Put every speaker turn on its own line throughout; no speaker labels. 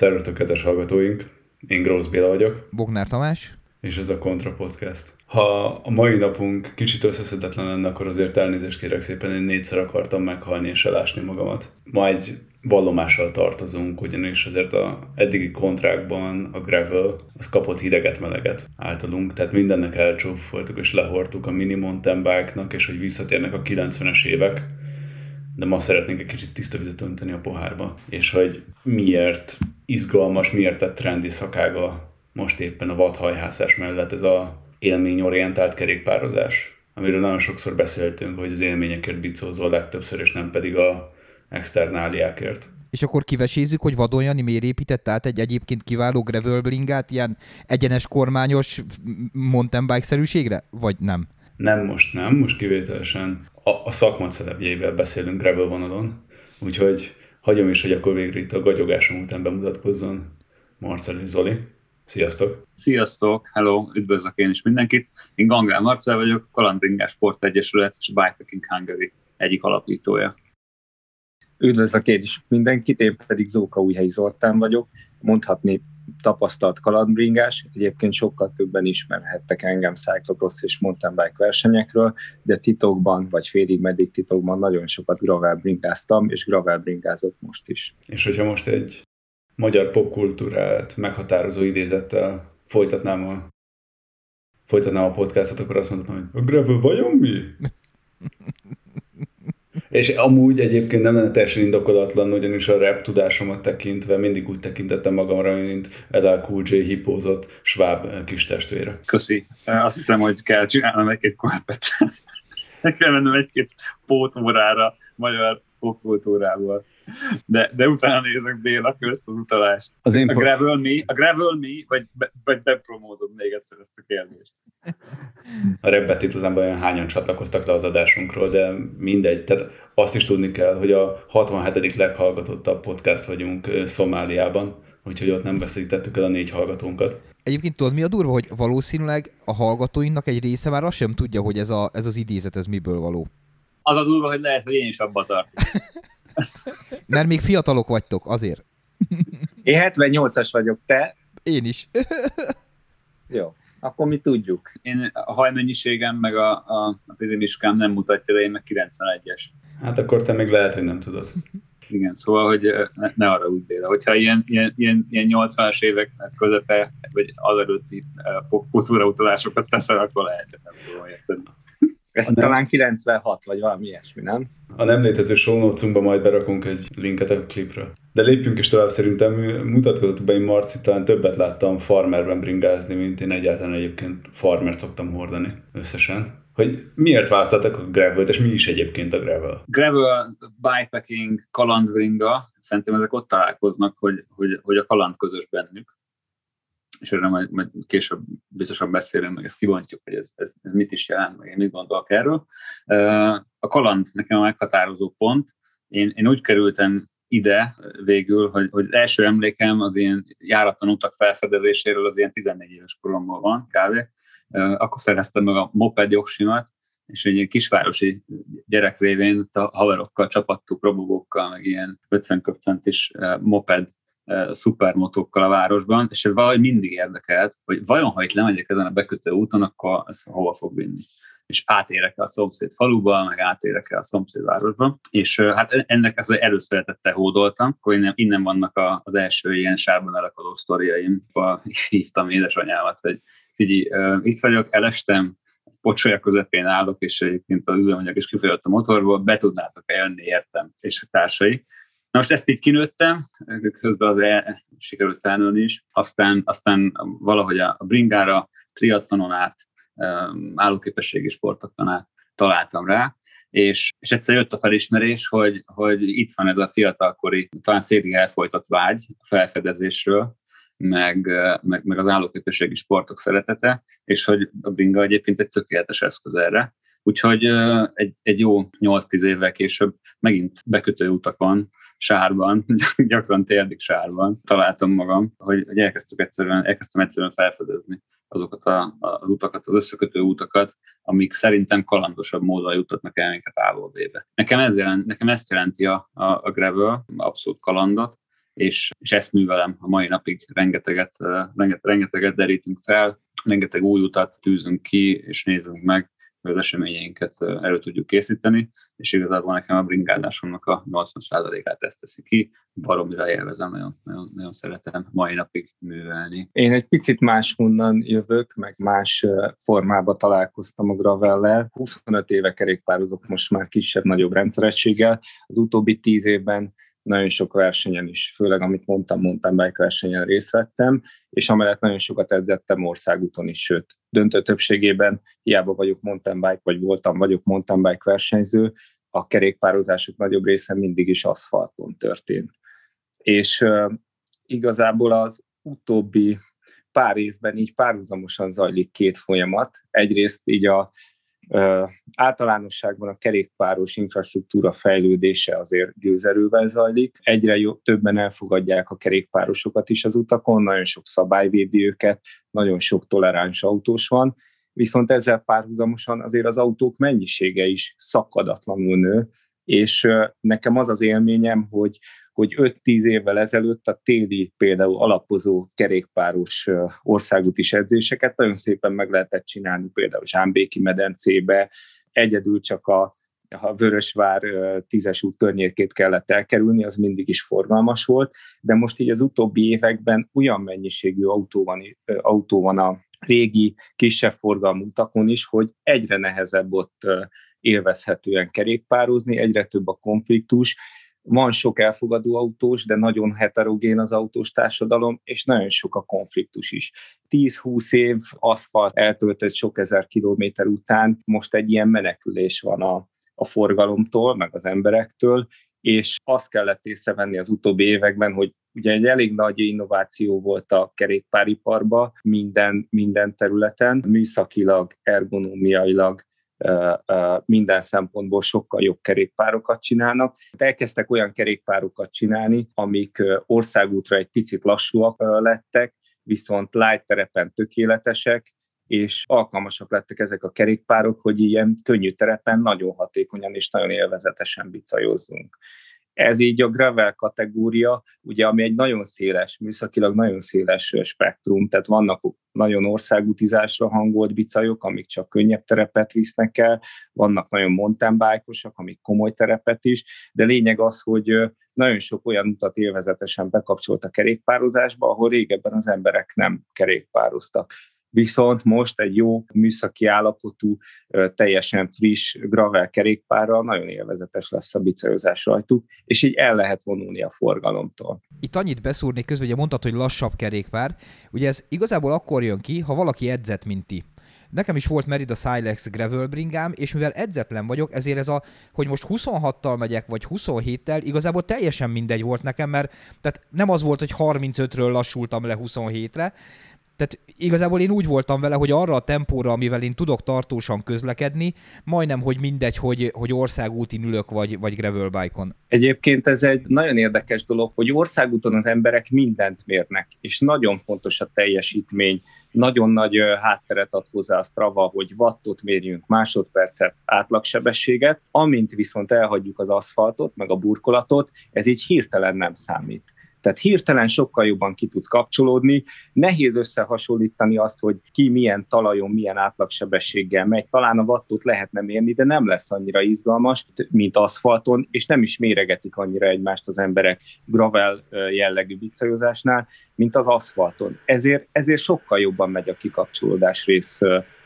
Szervusztok, kedves hallgatóink! Én Grósz Béla vagyok.
Bognár Tamás.
És ez a Kontra Podcast. Ha a mai napunk kicsit összeszedetlen lenne, akkor azért elnézést kérek szépen, én négyszer akartam meghalni és elásni magamat. Ma egy vallomással tartozunk, ugyanis azért a eddigi kontrákban a gravel az kapott hideget-meleget általunk, tehát mindennek elcsúfoltuk és lehortuk a mini mountain bike-nak, és hogy visszatérnek a 90-es évek, de ma szeretnénk egy kicsit tiszta vizet önteni a pohárba, és hogy miért izgalmas, miért tett trendi szakága most éppen a vadhajhászás mellett ez a élményorientált kerékpározás, amiről nagyon sokszor beszéltünk, hogy az élményekért bicózol legtöbbször, és nem pedig a externáliákért.
És akkor kivesézzük, hogy Vadon Jani miért épített át egy egyébként kiváló gravel bringát, ilyen egyenes kormányos mountain bike-szerűségre, vagy nem?
Nem, most nem, most kivételesen a, a szakma celebjeivel beszélünk gravel vonalon, úgyhogy hagyom is, hogy akkor végre itt a gagyogásom után bemutatkozzon Marcel Zoli. Sziasztok!
Sziasztok! Hello! Üdvözlök én is mindenkit! Én Gangál Marcel vagyok, Kalandringás Sport Egyesület és Bikepacking Hungary egyik alapítója.
Üdvözlök én is mindenkit, én pedig Zóka Újhelyi Zoltán vagyok, mondhatni tapasztalt kalandbringás, egyébként sokkal többen ismerhettek engem cyclocross és mountain bike versenyekről, de titokban, vagy félig meddig titokban nagyon sokat gravelbringáztam, és gravelbringázott most is.
És hogyha most egy magyar popkultúrát meghatározó idézettel folytatnám a, folytatnám a podcastot, akkor azt mondtam, hogy a gravel vajon mi? És amúgy egyébként nem lenne teljesen indokolatlan, ugyanis a rap tudásomat tekintve mindig úgy tekintettem magamra, mint Edel Cool J hipózott sváb kis testvére.
Köszi. Azt hiszem, hogy kell csinálnom egy-két korpet. kell mennem egy-két pótórára magyar popkultúrából. De, de utána nézek Béla közt az utalást. Az én a Gravel Me, a Gravel Me, vagy, be, vagy bepromózod még egyszer ezt a kérdést?
A rebbet itt olyan hányan csatlakoztak le az adásunkról, de mindegy. Tehát azt is tudni kell, hogy a 67. leghallgatottabb podcast vagyunk Szomáliában, úgyhogy ott nem veszítettük el a négy hallgatónkat.
Egyébként tudod, mi a durva, hogy valószínűleg a hallgatóinknak egy része már azt sem tudja, hogy ez, a, ez az idézet, ez miből való.
Az a durva, hogy lehet, hogy én is abba tartom.
Mert még fiatalok vagytok, azért.
Én 78-as vagyok, te?
Én is.
Jó, akkor mi tudjuk.
Én a hajmennyiségem, meg a, a, a fizimiskám nem mutatja, de én meg 91-es.
Hát akkor te még lehet, hogy nem tudod.
Igen, szóval, hogy ne, ne arra úgy Béla. Hogyha ilyen, ilyen, ilyen, ilyen 80-as évek közepe, vagy az előtti kultúra utalásokat teszel, akkor lehet, hogy nem tudom érteni.
Ez nem... talán 96, vagy valami ilyesmi, nem?
A nem létező show majd berakunk egy linket a klipről. De lépjünk is tovább, szerintem mutatkozott be, én Marci talán többet láttam farmerben bringázni, mint én egyáltalán egyébként farmert szoktam hordani összesen. Hogy miért választottak a gravel és mi is egyébként a gravel?
Gravel, bikepacking, kalandbringa, szerintem ezek ott találkoznak, hogy, hogy, hogy a kaland közös bennük és erről majd, majd később biztosan beszélünk, meg ezt kibontjuk, hogy ez, ez, ez mit is jelent, meg én mit gondolok erről. A kaland nekem a meghatározó pont. Én, én úgy kerültem ide végül, hogy, hogy első emlékem az ilyen járatlan utak felfedezéséről az ilyen 14 éves koromban van, kávé. Akkor szereztem meg a moped jogsimat, és egy ilyen kisvárosi gyerek révén a haverokkal csapattuk, robogókkal, meg ilyen 50% köpcentis moped szupermotókkal a városban, és valahogy mindig érdekelt, hogy vajon, ha itt lemegyek ezen a bekötő úton, akkor ez hova fog vinni és átérek-e a szomszéd faluba, meg átérek-e a szomszéd városba. És hát ennek az előszeretettel hódoltam, akkor innen, innen vannak a, az első ilyen sárban elakadó sztoriaim. Hívtam édesanyámat, hogy figyelj, itt vagyok, elestem, pocsolya közepén állok, és egyébként az üzemanyag is kifolyott a motorból, be tudnátok jönni, értem, és a társai. Na most ezt így kinőttem, közben az el, sikerült felnőni is, aztán, aztán valahogy a bringára, triatlonon át, állóképességi sportokon át találtam rá, és, és egyszer jött a felismerés, hogy, hogy itt van ez a fiatalkori, talán félig elfolytott vágy a felfedezésről, meg, meg, meg az állóképességi sportok szeretete, és hogy a bringa egyébként egy tökéletes eszköz erre. Úgyhogy egy, egy jó 8-10 évvel később megint bekötő utakon sárban, gyakran térdig sárban találtam magam, hogy, hogy elkezdtük egyszerűen, elkezdtem egyszerűen felfedezni azokat a, az utakat, az összekötő utakat, amik szerintem kalandosabb módon juttatnak el minket A-ból B-be. Nekem, ez jelent, nekem ezt jelenti a, a, a gravel, abszolút kalandot, és, és ezt művelem a mai napig, rengeteget, rengeteget, derítünk fel, rengeteg új utat tűzünk ki, és nézünk meg, hogy az eseményeinket elő tudjuk készíteni, és igazából nekem a bringádásomnak a 80%-át ezt teszi ki, baromira élvezem, nagyon, nagyon, nagyon szeretem mai napig művelni.
Én egy picit máshonnan jövök, meg más formába találkoztam a Gravellel. 25 éve kerékpározok most már kisebb-nagyobb rendszerességgel. Az utóbbi 10 évben nagyon sok versenyen is, főleg amit mondtam, mountain bike versenyen részt vettem, és amellett nagyon sokat edzettem országúton is, sőt, döntő többségében hiába vagyok mountain bike, vagy voltam, vagyok mountain bike versenyző, a kerékpározások nagyobb része mindig is aszfalton történt. És uh, igazából az utóbbi pár évben így párhuzamosan zajlik két folyamat. Egyrészt így a Általánosságban a kerékpáros infrastruktúra fejlődése azért gőzerővel zajlik. Egyre jobb, többen elfogadják a kerékpárosokat is az utakon, nagyon sok szabály védi őket, nagyon sok toleráns autós van, viszont ezzel párhuzamosan azért az autók mennyisége is szakadatlanul nő, és nekem az az élményem, hogy, hogy 5-10 évvel ezelőtt a téli például alapozó kerékpáros országúti edzéseket nagyon szépen meg lehetett csinálni, például Zsámbéki medencébe, egyedül csak a a Vörösvár tízes út környékét kellett elkerülni, az mindig is forgalmas volt, de most így az utóbbi években olyan mennyiségű autó van, autó van a régi, kisebb forgalmú utakon is, hogy egyre nehezebb ott élvezhetően kerékpározni, egyre több a konfliktus, van sok elfogadó autós, de nagyon heterogén az autós társadalom, és nagyon sok a konfliktus is. 10-20 év aszfalt eltöltött sok ezer kilométer után most egy ilyen menekülés van a, a forgalomtól, meg az emberektől, és azt kellett észrevenni az utóbbi években, hogy ugye egy elég nagy innováció volt a kerékpáriparban minden, minden területen, műszakilag, ergonómiailag, minden szempontból sokkal jobb kerékpárokat csinálnak. Elkezdtek olyan kerékpárokat csinálni, amik országútra egy picit lassúak lettek, viszont light terepen tökéletesek, és alkalmasak lettek ezek a kerékpárok, hogy ilyen könnyű terepen nagyon hatékonyan és nagyon élvezetesen bicajozzunk. Ez így a gravel kategória, ugye, ami egy nagyon széles, műszakilag nagyon széles spektrum, tehát vannak nagyon országutizásra hangolt bicajok, amik csak könnyebb terepet visznek el, vannak nagyon mountain bike amik komoly terepet is, de lényeg az, hogy nagyon sok olyan utat élvezetesen bekapcsolt a kerékpározásba, ahol régebben az emberek nem kerékpároztak viszont most egy jó műszaki állapotú, teljesen friss gravel kerékpárral nagyon élvezetes lesz a bicajozás rajtuk, és így el lehet vonulni a forgalomtól.
Itt annyit beszúrni közben, ugye mondtad, hogy lassabb kerékpár. Ugye ez igazából akkor jön ki, ha valaki edzett, mint ti. Nekem is volt Merida Silex gravel bringám, és mivel edzetlen vagyok, ezért ez a, hogy most 26-tal megyek, vagy 27-tel, igazából teljesen mindegy volt nekem, mert tehát nem az volt, hogy 35-ről lassultam le 27-re, tehát igazából én úgy voltam vele, hogy arra a tempóra, amivel én tudok tartósan közlekedni, majdnem, hogy mindegy, hogy, hogy országútin ülök, vagy, vagy gravel bike-on.
Egyébként ez egy nagyon érdekes dolog, hogy országúton az emberek mindent mérnek, és nagyon fontos a teljesítmény, nagyon nagy hátteret ad hozzá a Strava, hogy wattot mérjünk, másodpercet, átlagsebességet, amint viszont elhagyjuk az aszfaltot, meg a burkolatot, ez így hirtelen nem számít. Tehát hirtelen sokkal jobban ki tudsz kapcsolódni. Nehéz összehasonlítani azt, hogy ki milyen talajon, milyen átlagsebességgel megy. Talán a wattot lehetne mérni, de nem lesz annyira izgalmas, mint aszfalton, és nem is méregetik annyira egymást az emberek gravel jellegű bicajozásnál, mint az aszfalton. Ezért, ezért sokkal jobban megy a kikapcsolódás rész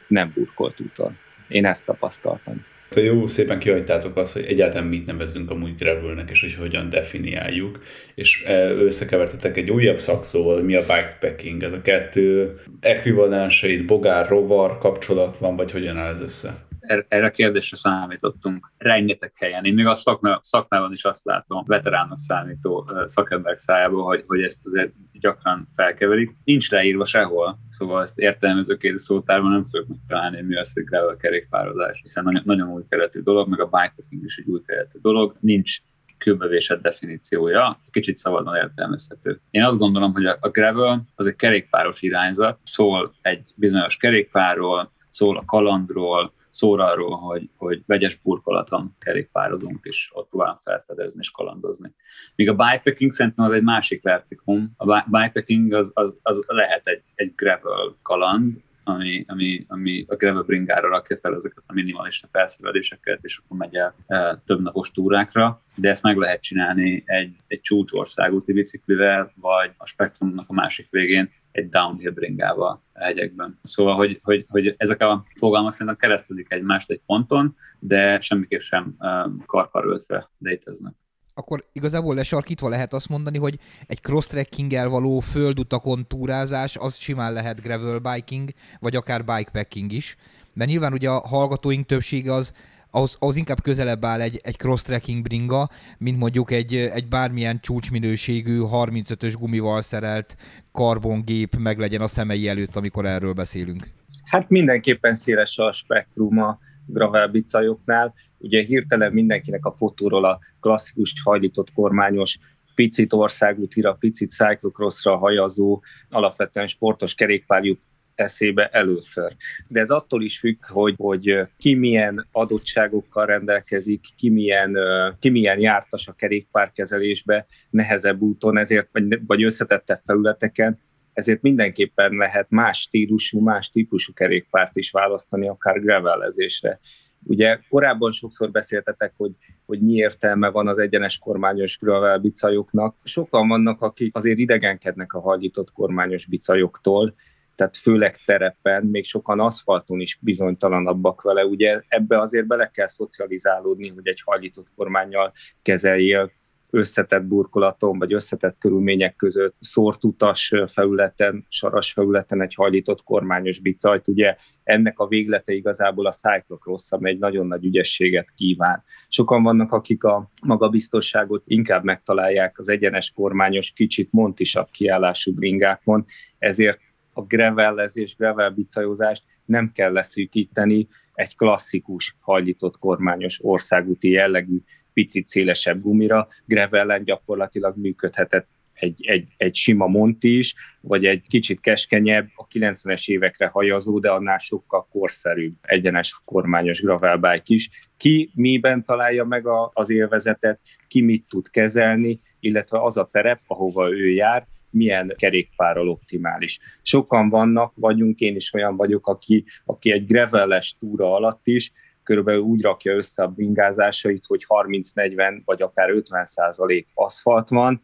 nem burkolt úton. Én ezt tapasztaltam.
Jó, szépen kihagytátok azt, hogy egyáltalán mit nevezünk amúgy gravelnek, és hogy hogyan definiáljuk, és e, összekevertetek egy újabb szakszóval, mi a bikepacking, ez a kettő ekvivalenseit, bogár, rovar kapcsolat van, vagy hogyan áll ez össze?
Erre a kérdésre számítottunk rengeteg helyen. Én még a szakma, szakmában is azt látom, veteránok számító szakemberek szájából, hogy, hogy ezt azért gyakran felkeverik. Nincs leírva sehol, szóval ezt értelmező két szótárban nem fogok megtalálni, mi az, hogy gravel kerékpározás, hiszen nagyon, nagyon új keletű dolog, meg a bikepacking is egy új keletű dolog. Nincs kőbevésett definíciója, kicsit szabadon értelmezhető. Én azt gondolom, hogy a gravel az egy kerékpáros irányzat, szól egy bizonyos kerékpárról, szól a kalandról, szól arról, hogy, hogy vegyes burkolaton kerékpározunk, és ott próbálunk felfedezni és kalandozni. Míg a bikepacking szerintem az egy másik vertikum. A bikepacking az, az, az lehet egy, egy gravel kaland, ami, ami, ami a gravel bringára rakja fel ezeket a minimalista felszereléseket, és akkor megy el e, több napos túrákra, de ezt meg lehet csinálni egy, egy csúcsországúti biciklivel, vagy a spektrumnak a másik végén egy downhill bringával hegyekben. Szóval, hogy, hogy, hogy ezek a fogalmak szerintem keresztezik egymást egy ponton, de semmiképp sem um, karkaröltve léteznek
akkor igazából lesarkítva lehet azt mondani, hogy egy cross-trekkinggel való földutakon túrázás, az simán lehet gravel biking, vagy akár bikepacking is. Mert nyilván ugye a hallgatóink többsége az az, az inkább közelebb áll egy, egy cross-trekking bringa, mint mondjuk egy, egy bármilyen csúcsminőségű 35-ös gumival szerelt karbongép meg legyen a szemei előtt, amikor erről beszélünk.
Hát mindenképpen széles a spektruma gravelbicajoknál. Ugye hirtelen mindenkinek a fotóról a klasszikus hajlított kormányos picit országútira, picit cyclocrossra hajazó, alapvetően sportos kerékpár jut eszébe először. De ez attól is függ, hogy, hogy ki milyen adottságokkal rendelkezik, ki milyen, ki milyen jártas a kerékpárkezelésbe, nehezebb úton, ezért, vagy, vagy összetettebb felületeken, ezért mindenképpen lehet más stílusú, más típusú kerékpárt is választani, akár gravelezésre. Ugye korábban sokszor beszéltetek, hogy, hogy mi értelme van az egyenes kormányos gravel bicajoknak. Sokan vannak, akik azért idegenkednek a hajlított kormányos bicajoktól, tehát főleg terepen, még sokan aszfalton is bizonytalanabbak vele. Ugye ebbe azért bele kell szocializálódni, hogy egy hajlított kormányjal kezeljél összetett burkolaton, vagy összetett körülmények között szórt utas felületen, saras felületen egy hajlított kormányos bicajt. Ugye ennek a véglete igazából a cyclocross, ami egy nagyon nagy ügyességet kíván. Sokan vannak, akik a magabiztosságot inkább megtalálják az egyenes kormányos, kicsit montisabb kiállású bringákon, ezért a gravellezés, gravel bicajozást nem kell leszűkíteni egy klasszikus hajlított kormányos országúti jellegű picit szélesebb gumira, gravellen gyakorlatilag működhetett egy, egy, egy sima monti is, vagy egy kicsit keskenyebb, a 90-es évekre hajazó, de annál sokkal korszerűbb egyenes kormányos gravelbike is. Ki miben találja meg a, az élvezetet, ki mit tud kezelni, illetve az a terep, ahova ő jár, milyen kerékpárral optimális. Sokan vannak, vagyunk, én is olyan vagyok, aki, aki egy gravelles túra alatt is körülbelül úgy rakja össze a bringázásait, hogy 30-40 vagy akár 50 százalék aszfalt van,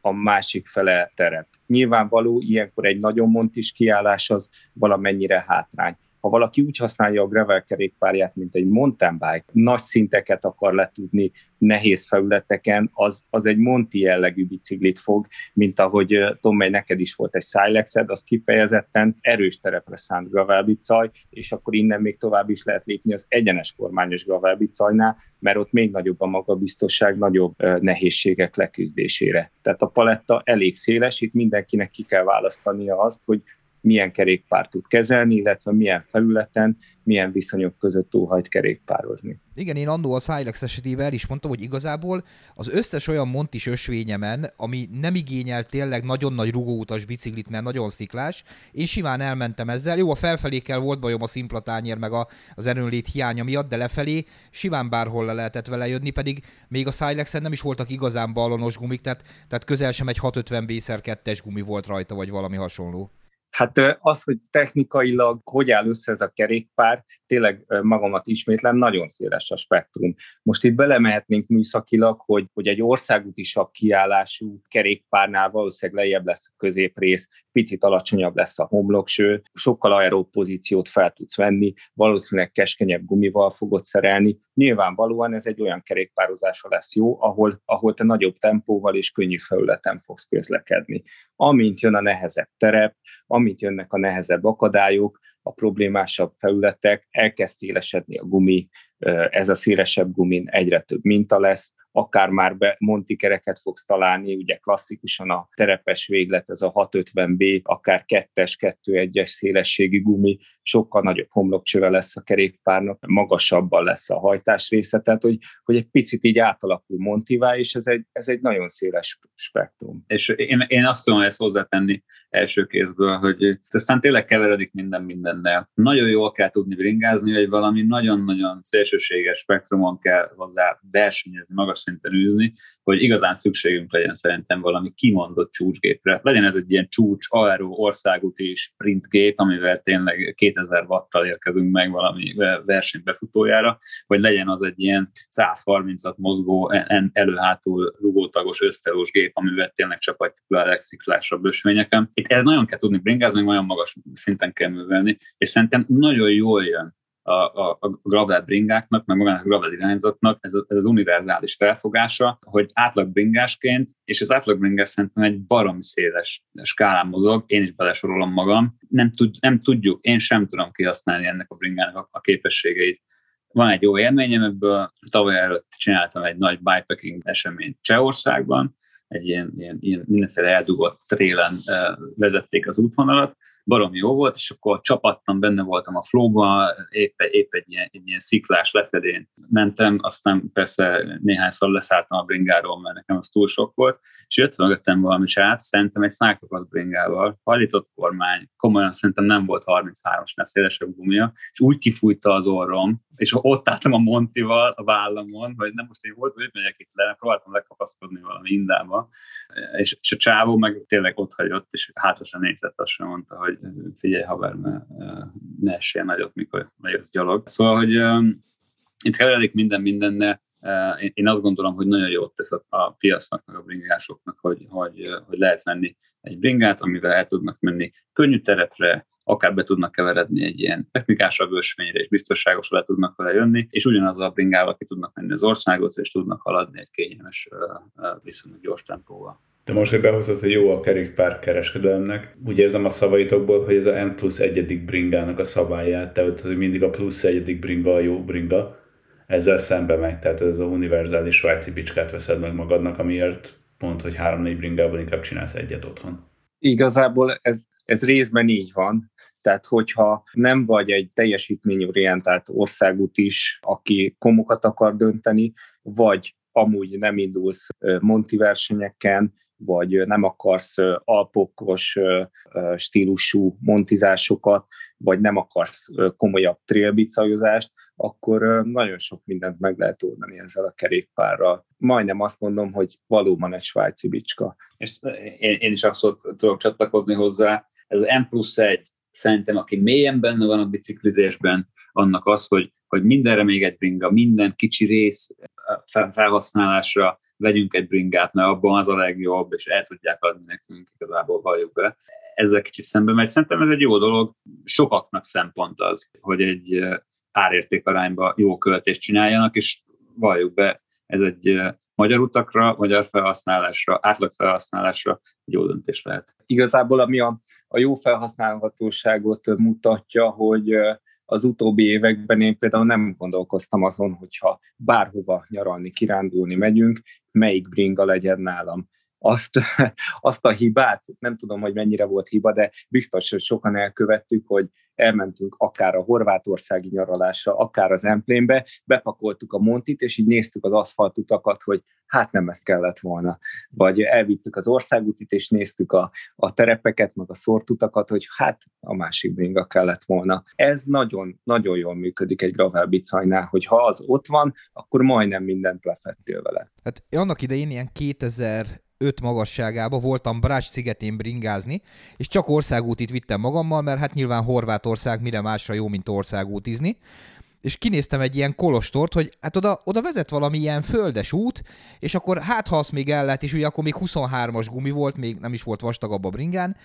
a másik fele terep. Nyilvánvaló, ilyenkor egy nagyon montis kiállás az valamennyire hátrány ha valaki úgy használja a gravel kerékpárját, mint egy mountain bike, nagy szinteket akar letudni nehéz felületeken, az, az egy Monti jellegű biciklit fog, mint ahogy Tommely, neked is volt egy Silexed, az kifejezetten erős terepre szánt gravelbicaj, és akkor innen még tovább is lehet lépni az egyenes kormányos gravelbicajnál, mert ott még nagyobb a magabiztosság, nagyobb nehézségek leküzdésére. Tehát a paletta elég széles, itt mindenkinek ki kell választania azt, hogy milyen kerékpár tud kezelni, illetve milyen felületen, milyen viszonyok között óhajt kerékpározni.
Igen, én annó a Silex esetében is mondtam, hogy igazából az összes olyan montis ösvényemen, ami nem igényel tényleg nagyon nagy rugóutas biciklit, mert nagyon sziklás, én simán elmentem ezzel. Jó, a felfelékkel volt bajom a szimpla tányér meg a, az erőnlét hiánya miatt, de lefelé simán bárhol le lehetett vele jönni, pedig még a Silexen nem is voltak igazán ballonos gumik, tehát, tehát közel sem egy 650 b 2 gumi volt rajta, vagy valami hasonló.
Hát az, hogy technikailag hogy áll össze ez a kerékpár, tényleg magamat ismétlem, nagyon széles a spektrum. Most itt belemehetnénk műszakilag, hogy, hogy egy országútisabb kiállású kerékpárnál valószínűleg lejjebb lesz a középrész, picit alacsonyabb lesz a homlokső, sokkal aeróbb pozíciót fel tudsz venni, valószínűleg keskenyebb gumival fogod szerelni. Nyilvánvalóan ez egy olyan kerékpározásra lesz jó, ahol, ahol te nagyobb tempóval és könnyű felületen fogsz közlekedni. Amint jön a nehezebb terep, amint jönnek a nehezebb akadályok, a problémásabb felületek, elkezd élesedni a gumi, ez a szélesebb gumin egyre több minta lesz, akár már be Monti kereket fogsz találni, ugye klasszikusan a terepes véglet, ez a 650B, akár 2-es, 2-1-es szélességi gumi, sokkal nagyobb homlokcsöve lesz a kerékpárnak, magasabban lesz a hajtás része, tehát hogy, hogy egy picit így átalakul Montivá, és ez egy, ez egy nagyon széles spektrum.
És én, én azt tudom ezt hozzátenni első kézből, hogy aztán tényleg keveredik minden mindennel. Nagyon jól kell tudni bringázni, hogy valami nagyon-nagyon szélsőséges spektrumon kell hozzá versenyezni, magas szinten űzni, hogy igazán szükségünk legyen szerintem valami kimondott csúcsgépre. Legyen ez egy ilyen csúcs, aero, országúti sprintgép, amivel tényleg 2000 wattal érkezünk meg valami versenybefutójára, vagy legyen az egy ilyen 130-at mozgó, előhátul rugótagos ösztelós gép, amivel tényleg csapatjuk le a legsziklásabb ösvényeken. Itt ez nagyon kell tudni bringázni, nagyon magas szinten kell művelni, és szerintem nagyon jól jön a, a, a gravel bringáknak, meg magának a gravel irányzatnak ez, ez az univerzális felfogása, hogy átlag bringásként, és az átlag bringás szerintem egy baromi széles skálán mozog, én is belesorolom magam, nem, tud, nem tudjuk, én sem tudom kihasználni ennek a bringának a, a képességeit. Van egy jó élményem ebből, tavaly előtt csináltam egy nagy bikepacking eseményt Csehországban, egy ilyen, ilyen, ilyen mindenféle eldugott trélen vezették az útvonalat, baromi jó volt, és akkor csapattam, benne voltam a flóban, épp, épp egy, ilyen, egy ilyen sziklás lefedén mentem, aztán persze néhányszor leszálltam a bringáról, mert nekem az túl sok volt, és jött mögöttem valami srác, szerintem egy Cyclocross bringával, hajlított kormány, komolyan szerintem nem volt 33-asnál szélesebb gumia, és úgy kifújta az orrom, és ott álltam a Montival a vállamon, hogy nem most én volt, hogy megyek itt le, próbáltam lekapaszkodni valami indába, és, és a csávó meg tényleg ott hagyott, és hátrasan nézett, azt sem mondta, hogy figyelj haver, mert ne essél nagyot, mikor lejössz gyalog. Szóval, hogy um, itt keveredik minden mindenne, uh, én azt gondolom, hogy nagyon jót tesz a, a piacnak, a bringásoknak, hogy, hogy, hogy lehet venni egy bringát, amivel el tudnak menni könnyű terepre, akár be tudnak keveredni egy ilyen technikásabb ösvényre, és biztonságos le tudnak vele jönni, és ugyanaz a bringával ki tudnak menni az országot, és tudnak haladni egy kényelmes, viszonylag gyors tempóval.
De most, hogy behozott, hogy jó a kerékpár kereskedelemnek, úgy érzem a szavaitokból, hogy ez a N plusz egyedik bringának a szabályát, tehát hogy mindig a plusz egyedik bringa a jó bringa, ezzel szembe megy, tehát ez a univerzális svájci bicskát veszed meg magadnak, amiért pont, hogy három-négy bringával inkább csinálsz egyet otthon.
Igazából ez, ez részben így van, tehát, hogyha nem vagy egy teljesítményorientált országút is, aki komokat akar dönteni, vagy amúgy nem indulsz monti versenyeken, vagy nem akarsz alpokos stílusú montizásokat, vagy nem akarsz komolyabb trailbicajozást, akkor nagyon sok mindent meg lehet oldani ezzel a kerékpárral. Majdnem azt mondom, hogy valóban egy svájci bicska.
És én, én is azt tudok csatlakozni hozzá, ez M plusz egy, szerintem aki mélyen benne van a biciklizésben, annak az, hogy, hogy mindenre még egy bringa, minden kicsi rész felhasználásra vegyünk egy bringát, mert abban az a legjobb, és el tudják adni nekünk, igazából valljuk be. Ezzel kicsit szembe megy. Szerintem ez egy jó dolog. Sokaknak szempont az, hogy egy árértékarányba jó költést csináljanak, és valljuk be, ez egy magyar utakra, magyar felhasználásra, átlag felhasználásra egy jó döntés lehet.
Igazából ami a, a jó felhasználhatóságot mutatja, hogy az utóbbi években én például nem gondolkoztam azon, hogyha bárhova nyaralni, kirándulni megyünk, melyik bringa legyen nálam azt, azt a hibát, nem tudom, hogy mennyire volt hiba, de biztos, hogy sokan elkövettük, hogy elmentünk akár a horvátországi nyaralásra, akár az Emplénbe, bepakoltuk a Montit, és így néztük az aszfaltutakat, hogy hát nem ez kellett volna. Vagy elvittük az országútit, és néztük a, a terepeket, meg a szortutakat, hogy hát a másik bringa kellett volna. Ez nagyon, nagyon jól működik egy gravel bicajnál, hogy ha az ott van, akkor majdnem mindent lefettél vele.
Hát annak idején ilyen 2000 öt magasságába voltam Brás szigetén bringázni, és csak országútit vittem magammal, mert hát nyilván Horvátország mire másra jó, mint országútizni. És kinéztem egy ilyen kolostort, hogy hát oda, oda vezet valami ilyen földes út, és akkor hát ha azt még el lehet, és ugye akkor még 23-as gumi volt, még nem is volt vastagabb a bringán,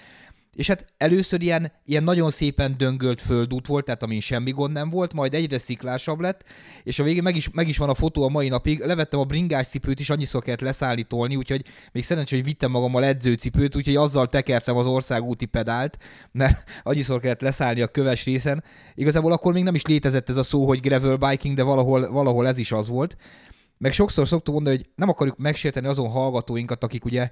és hát először ilyen, ilyen nagyon szépen döngölt földút volt, tehát amin semmi gond nem volt, majd egyre sziklásabb lett, és a végén meg is, meg is van a fotó a mai napig. Levettem a bringás cipőt is, annyiszor kellett leszállítolni, úgyhogy még szerencsé, hogy vittem magammal edzőcipőt, úgyhogy azzal tekertem az országúti pedált, mert annyiszor kellett leszállni a köves részen. Igazából akkor még nem is létezett ez a szó, hogy gravel biking, de valahol, valahol ez is az volt meg sokszor szoktuk mondani, hogy nem akarjuk megsérteni azon hallgatóinkat, akik ugye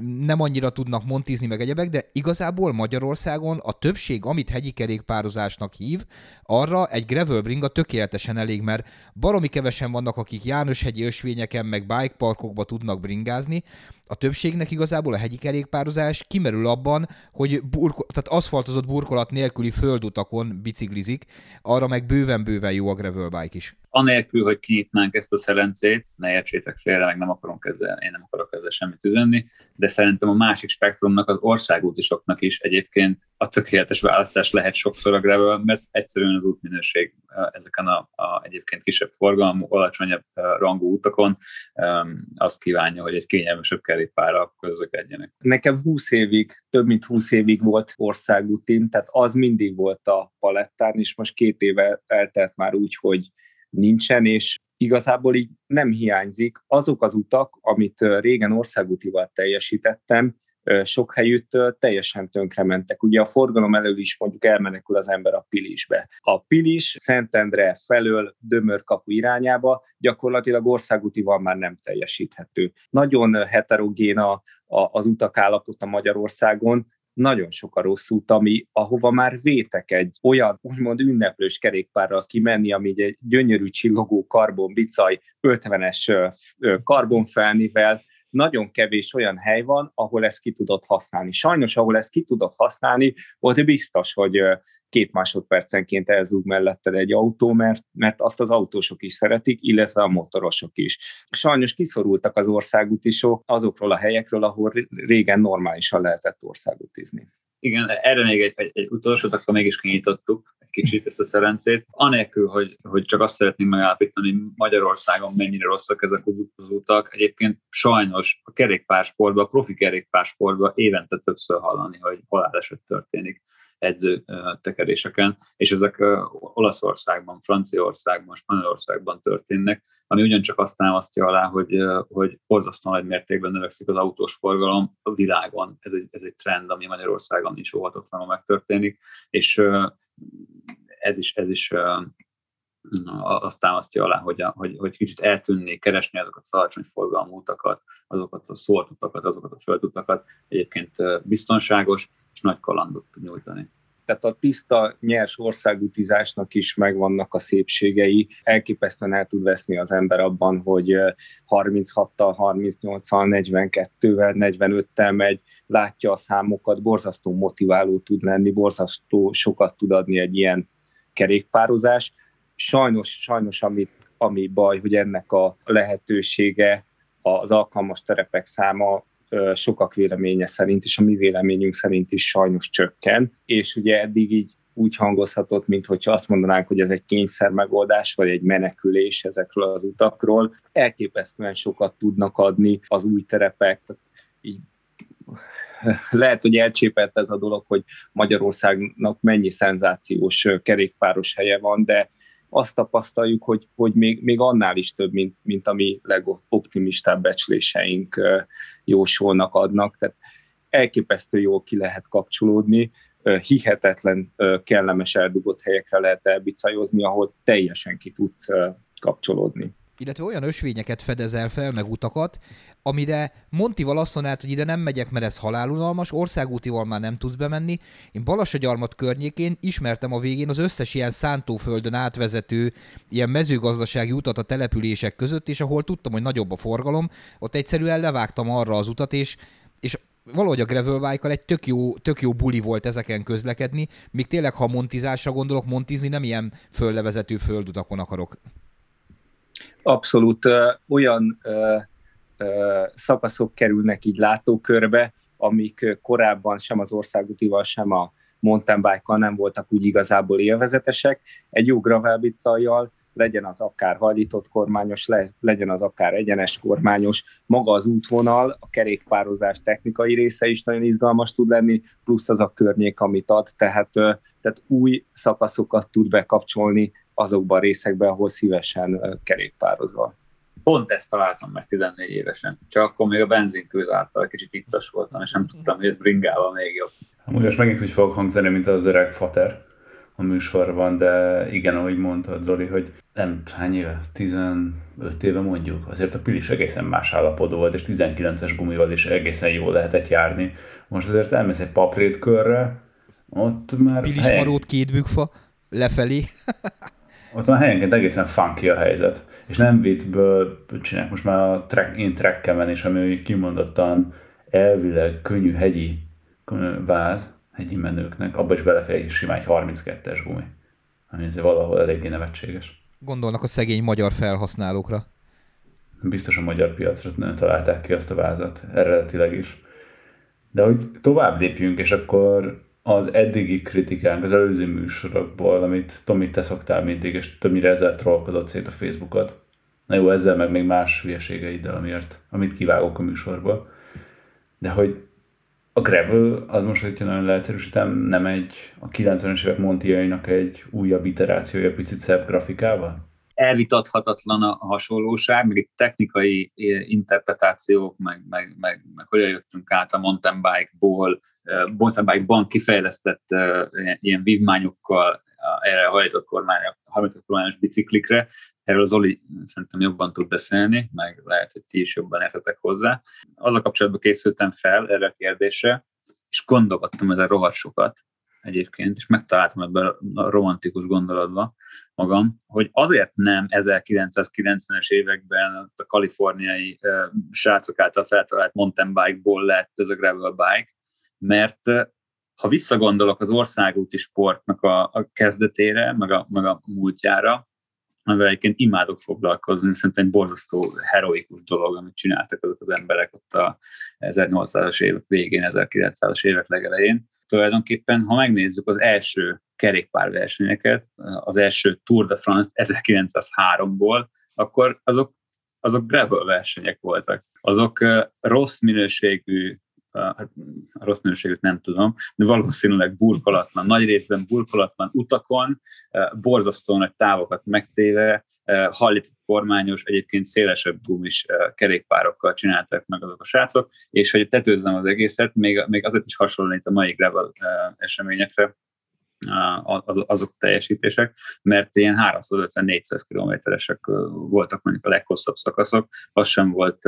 nem annyira tudnak montizni meg egyebek, de igazából Magyarországon a többség, amit hegyi kerékpározásnak hív, arra egy gravel bringa tökéletesen elég, mert baromi kevesen vannak, akik János-hegyi ösvényeken, meg bikeparkokba tudnak bringázni, a többségnek igazából a hegyi kerékpározás kimerül abban, hogy burko- tehát aszfaltozott burkolat nélküli földutakon biciklizik, arra meg bőven-bőven jó a gravel bike is.
Anélkül, hogy kinyitnánk ezt a szerencét, ne értsétek félre, meg nem akarom ezzel, én nem akarok ezzel semmit üzenni, de szerintem a másik spektrumnak, az országútisoknak is egyébként a tökéletes választás lehet sokszor a gravel, mert egyszerűen az útminőség ezeken a, a egyébként kisebb forgalmú, alacsonyabb rangú utakon azt kívánja, hogy egy kényelmesebb kerékpárral közlekedjenek.
Nekem 20 évig, több mint 20 évig volt országútim, tehát az mindig volt a palettán, és most két éve eltelt már úgy, hogy nincsen, és igazából így nem hiányzik. Azok az utak, amit régen országútival teljesítettem, sok helyütt teljesen tönkrementek. Ugye a forgalom elől is mondjuk elmenekül az ember a Pilisbe. A Pilis Szentendre felől Dömörkapu irányába gyakorlatilag országútival már nem teljesíthető. Nagyon heterogén a, a, az utak állapota Magyarországon, nagyon sok a rossz út, ami, ahova már vétek egy olyan, úgymond ünneplős kerékpárral kimenni, ami egy gyönyörű csillogó karbonbicaj 50-es karbonfelnivel, nagyon kevés olyan hely van, ahol ezt ki tudod használni. Sajnos, ahol ezt ki tudod használni, ott biztos, hogy két másodpercenként elzúg melletted egy autó, mert, mert azt az autósok is szeretik, illetve a motorosok is. Sajnos kiszorultak az országútisok azokról a helyekről, ahol régen normálisan lehetett országútizni.
Igen, erre még egy, egy, egy utolsót, akkor mégis kinyitottuk egy kicsit ezt a szerencét. Anélkül, hogy, hogy csak azt szeretném megállapítani, hogy Magyarországon mennyire rosszak ezek az utak. Egyébként sajnos a kerékpársportban, a profi kerékpársportban évente többször hallani, hogy haláleset történik edző tekeréseken, és ezek Olaszországban, Franciaországban, Spanyolországban történnek, ami ugyancsak azt támasztja alá, hogy, hogy borzasztóan nagy mértékben növekszik az autós forgalom a világon. Ez egy, ez egy trend, ami Magyarországon is óhatatlanul megtörténik, és ez is, ez is azt támasztja alá, hogy, a, hogy, hogy kicsit eltűnni, keresni azokat az alacsony forgalmú utakat, azokat a szólt utakat, azokat a földutakat, egyébként biztonságos és nagy kalandot tud nyújtani.
Tehát a tiszta, nyers országutizásnak is megvannak a szépségei. Elképesztően el tud veszni az ember abban, hogy 36-tal, 38-al, 42-vel, 45-tel megy, látja a számokat, borzasztó motiváló tud lenni, borzasztó sokat tud adni egy ilyen kerékpározás sajnos, sajnos ami, ami baj, hogy ennek a lehetősége, az alkalmas terepek száma sokak véleménye szerint, és a mi véleményünk szerint is sajnos csökken, és ugye eddig így úgy hangozhatott, mint hogyha azt mondanánk, hogy ez egy kényszer megoldás, vagy egy menekülés ezekről az utakról. Elképesztően sokat tudnak adni az új terepek, így lehet, hogy elcsépelt ez a dolog, hogy Magyarországnak mennyi szenzációs kerékpáros helye van, de azt tapasztaljuk, hogy, hogy még, még annál is több, mint, mint ami legoptimistább becsléseink jósolnak adnak. Tehát elképesztő jól ki lehet kapcsolódni, hihetetlen kellemes eldugott helyekre lehet elbicajozni, ahol teljesen ki tudsz kapcsolódni
illetve olyan ösvényeket fedezel fel, meg utakat, amire Montival azt mondod, hogy ide nem megyek, mert ez halálunalmas, országútival már nem tudsz bemenni. Én Balassagyarmat környékén ismertem a végén az összes ilyen szántóföldön átvezető ilyen mezőgazdasági utat a települések között, és ahol tudtam, hogy nagyobb a forgalom, ott egyszerűen levágtam arra az utat, és, és valahogy a gravel bike egy tök jó, tök jó buli volt ezeken közlekedni, míg tényleg, ha montizásra gondolok, montizni nem ilyen föllevezető földutakon akarok.
Abszolút olyan szakaszok kerülnek így látókörbe, amik korábban sem az országútival, sem a mountain bike nem voltak úgy igazából élvezetesek. Egy jó gravelbicajjal legyen az akár hajlított kormányos, le, legyen az akár egyenes kormányos, maga az útvonal, a kerékpározás technikai része is nagyon izgalmas tud lenni, plusz az a környék, amit ad, tehát, tehát új szakaszokat tud bekapcsolni azokban a részekben, ahol szívesen kerékpározva.
Pont ezt találtam meg 14 évesen. Csak akkor még a benzinkőz által kicsit ittas voltam, és nem tudtam, hogy ez bringával még jobb.
Amúgy most megint úgy fogok hangzani, mint az öreg fater, a műsorban, de igen, ahogy mondtad Zoli, hogy nem hány éve, 15 éve mondjuk, azért a Pilis egészen más állapotú volt, és 19-es gumival is egészen jól lehetett járni. Most azért elmész egy paprét körre, ott már...
Pilis helyen... marót két bükfa, lefelé.
ott már helyenként egészen funky a helyzet. És nem viccből csinálják most már a track, én trekkemen is, ami kimondottan elvileg könnyű hegyi váz, hegyi menőknek, abba is belefér egy simán egy 32-es gumi. Ami azért valahol eléggé nevetséges.
Gondolnak a szegény magyar felhasználókra.
Biztos a magyar piacra nem találták ki azt a vázat, eredetileg is. De hogy tovább lépjünk, és akkor az eddigi kritikánk, az előző műsorokból, amit Tomi, te szoktál mindig, és többnyire ezzel trollkodott szét a Facebookot. Na jó, ezzel meg még más hülyeségeiddel, amiért, amit kivágok a műsorból. De hogy a gravel, az most, hogyha nagyon leegyszerűsítem, nem egy a 90-es évek Montiainak egy újabb iterációja, picit szebb grafikával?
elvitathatatlan a hasonlóság, meg egy technikai interpretációk, meg, meg, meg, meg hogyan jöttünk át a mountain bike-ból, bike-ban kifejlesztett ilyen vívmányokkal erre a hajtott kormányok, hajtott kormányos biciklikre. Erről az Oli szerintem jobban tud beszélni, meg lehet, hogy ti is jobban értetek hozzá. Az a kapcsolatban készültem fel erre a kérdésre, és gondolkodtam ezen rohadt sokat egyébként, és megtaláltam ebben a romantikus gondolatban magam, hogy azért nem 1990-es években a kaliforniai uh, srácok által feltalált mountain bike-ból lett ez a gravel bike, mert ha visszagondolok az országúti sportnak a, a kezdetére, meg a, meg a múltjára, amivel egyébként imádok foglalkozni, szerintem egy borzasztó heroikus dolog, amit csináltak azok az emberek ott a 1800-as évek végén, 1900-as évek legelején. Tulajdonképpen, ha megnézzük az első kerékpárversenyeket, az első Tour de France 1903-ból, akkor azok, azok gravel versenyek voltak. Azok rossz minőségű hát a rossz minőségűt nem tudom, de valószínűleg burkolatlan, nagy részben burkolatlan utakon, borzasztó nagy távokat megtéve, hajlított kormányos, egyébként szélesebb gumis kerékpárokkal csináltak meg azok a srácok, és hogy tetőzzem az egészet, még, még azért is hasonlít a mai gravel eseményekre, azok a teljesítések, mert ilyen 350-400 kilométeresek voltak mondjuk a leghosszabb szakaszok, az sem volt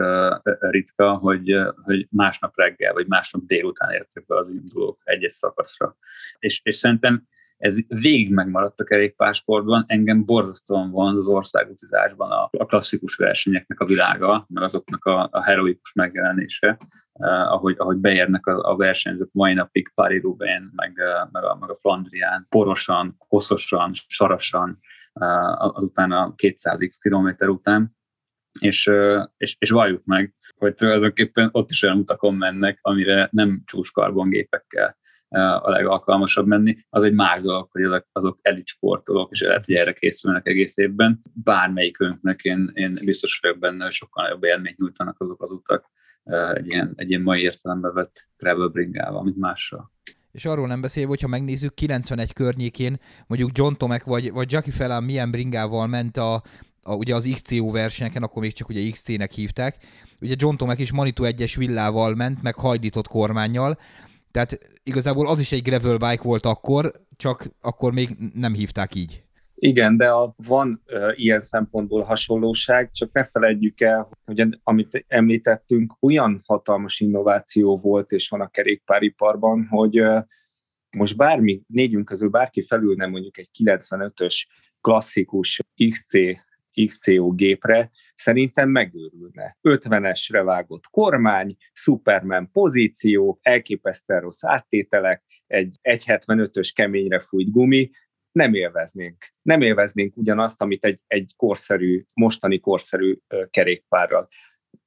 ritka, hogy, hogy másnap reggel, vagy másnap délután értek be az indulók egy-egy szakaszra. És, és szerintem ez végig megmaradt a kerékpársportban, engem borzasztóan van az országutizásban a, a klasszikus versenyeknek a világa, meg azoknak a, a heroikus megjelenése, uh, ahogy, ahogy beérnek a, a versenyzők mai napig paris meg, uh, meg, a, meg a Flandrián, porosan, koszosan, sarasan, uh, azután a 200x kilométer után, és, uh, és, és valljuk meg, hogy tulajdonképpen ott is olyan utakon mennek, amire nem csúcskarbongépekkel a legalkalmasabb menni, az egy más dolog, hogy azok, elit sportolók, és lehet, hogy erre készülnek egész évben. Bármelyikünknek én, én biztos vagyok benne, hogy sokkal nagyobb élményt nyújtanak azok az utak egy ilyen, egy ilyen mai értelembe vett travel bringával, mint mással.
És arról nem beszélve, hogyha megnézzük 91 környékén, mondjuk John Tomek vagy, vagy Jackie Fellon milyen bringával ment a, a, ugye az XCO versenyeken, akkor még csak ugye XC-nek hívták. Ugye John Tomek is Manitou 1-es villával ment, meg hajlított kormányjal, tehát igazából az is egy gravel bike volt akkor, csak akkor még nem hívták így.
Igen, de a, van uh, ilyen szempontból hasonlóság, csak ne felejtjük el, hogy amit említettünk, olyan hatalmas innováció volt és van a kerékpáriparban, hogy uh, most bármi, négyünk közül bárki felülne mondjuk egy 95-ös klasszikus XC XCO gépre, szerintem megőrülne. 50-esre vágott kormány, Superman pozíció, elképesztően rossz áttételek, egy 1.75-ös keményre fújt gumi, nem élveznénk. Nem élveznénk ugyanazt, amit egy, egy korszerű, mostani korszerű kerékpárral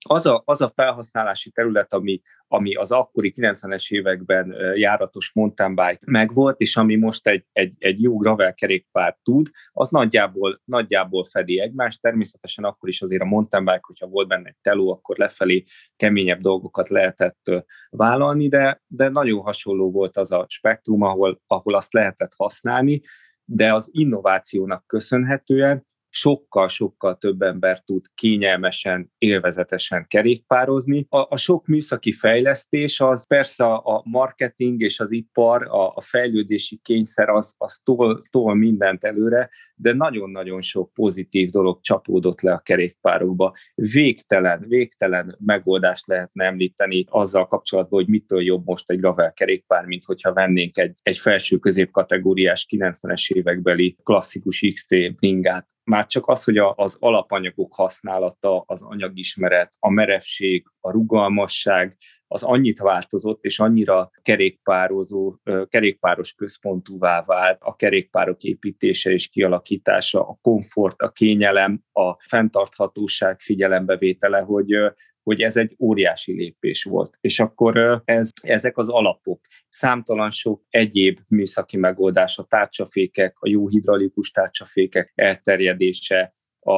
az a, az a felhasználási terület, ami, ami az akkori 90-es években járatos mountain bike megvolt, és ami most egy, egy, egy jó gravel kerékpár tud, az nagyjából, nagyjából fedi egymást. Természetesen akkor is azért a mountain bike, hogyha volt benne egy teló, akkor lefelé keményebb dolgokat lehetett vállalni, de, de nagyon hasonló volt az a spektrum, ahol, ahol azt lehetett használni, de az innovációnak köszönhetően sokkal-sokkal több ember tud kényelmesen, élvezetesen kerékpározni. A, a sok műszaki fejlesztés az persze a marketing és az ipar, a, a fejlődési kényszer az, az tol, tol mindent előre, de nagyon-nagyon sok pozitív dolog csapódott le a kerékpárokba. Végtelen, végtelen megoldást lehetne említeni azzal kapcsolatban, hogy mitől jobb most egy gravel kerékpár, mint hogyha vennénk egy, egy felső középkategóriás 90-es évekbeli klasszikus XT bringát. Már csak az, hogy a, az alapanyagok használata, az anyagismeret, a merevség, a rugalmasság, az annyit változott, és annyira kerékpározó, kerékpáros központúvá vált a kerékpárok építése és kialakítása, a komfort, a kényelem, a fenntarthatóság figyelembevétele, hogy hogy ez egy óriási lépés volt. És akkor ez, ezek az alapok. Számtalan sok egyéb műszaki megoldás, a tárcsafékek, a jó hidraulikus tárcsafékek elterjedése, a,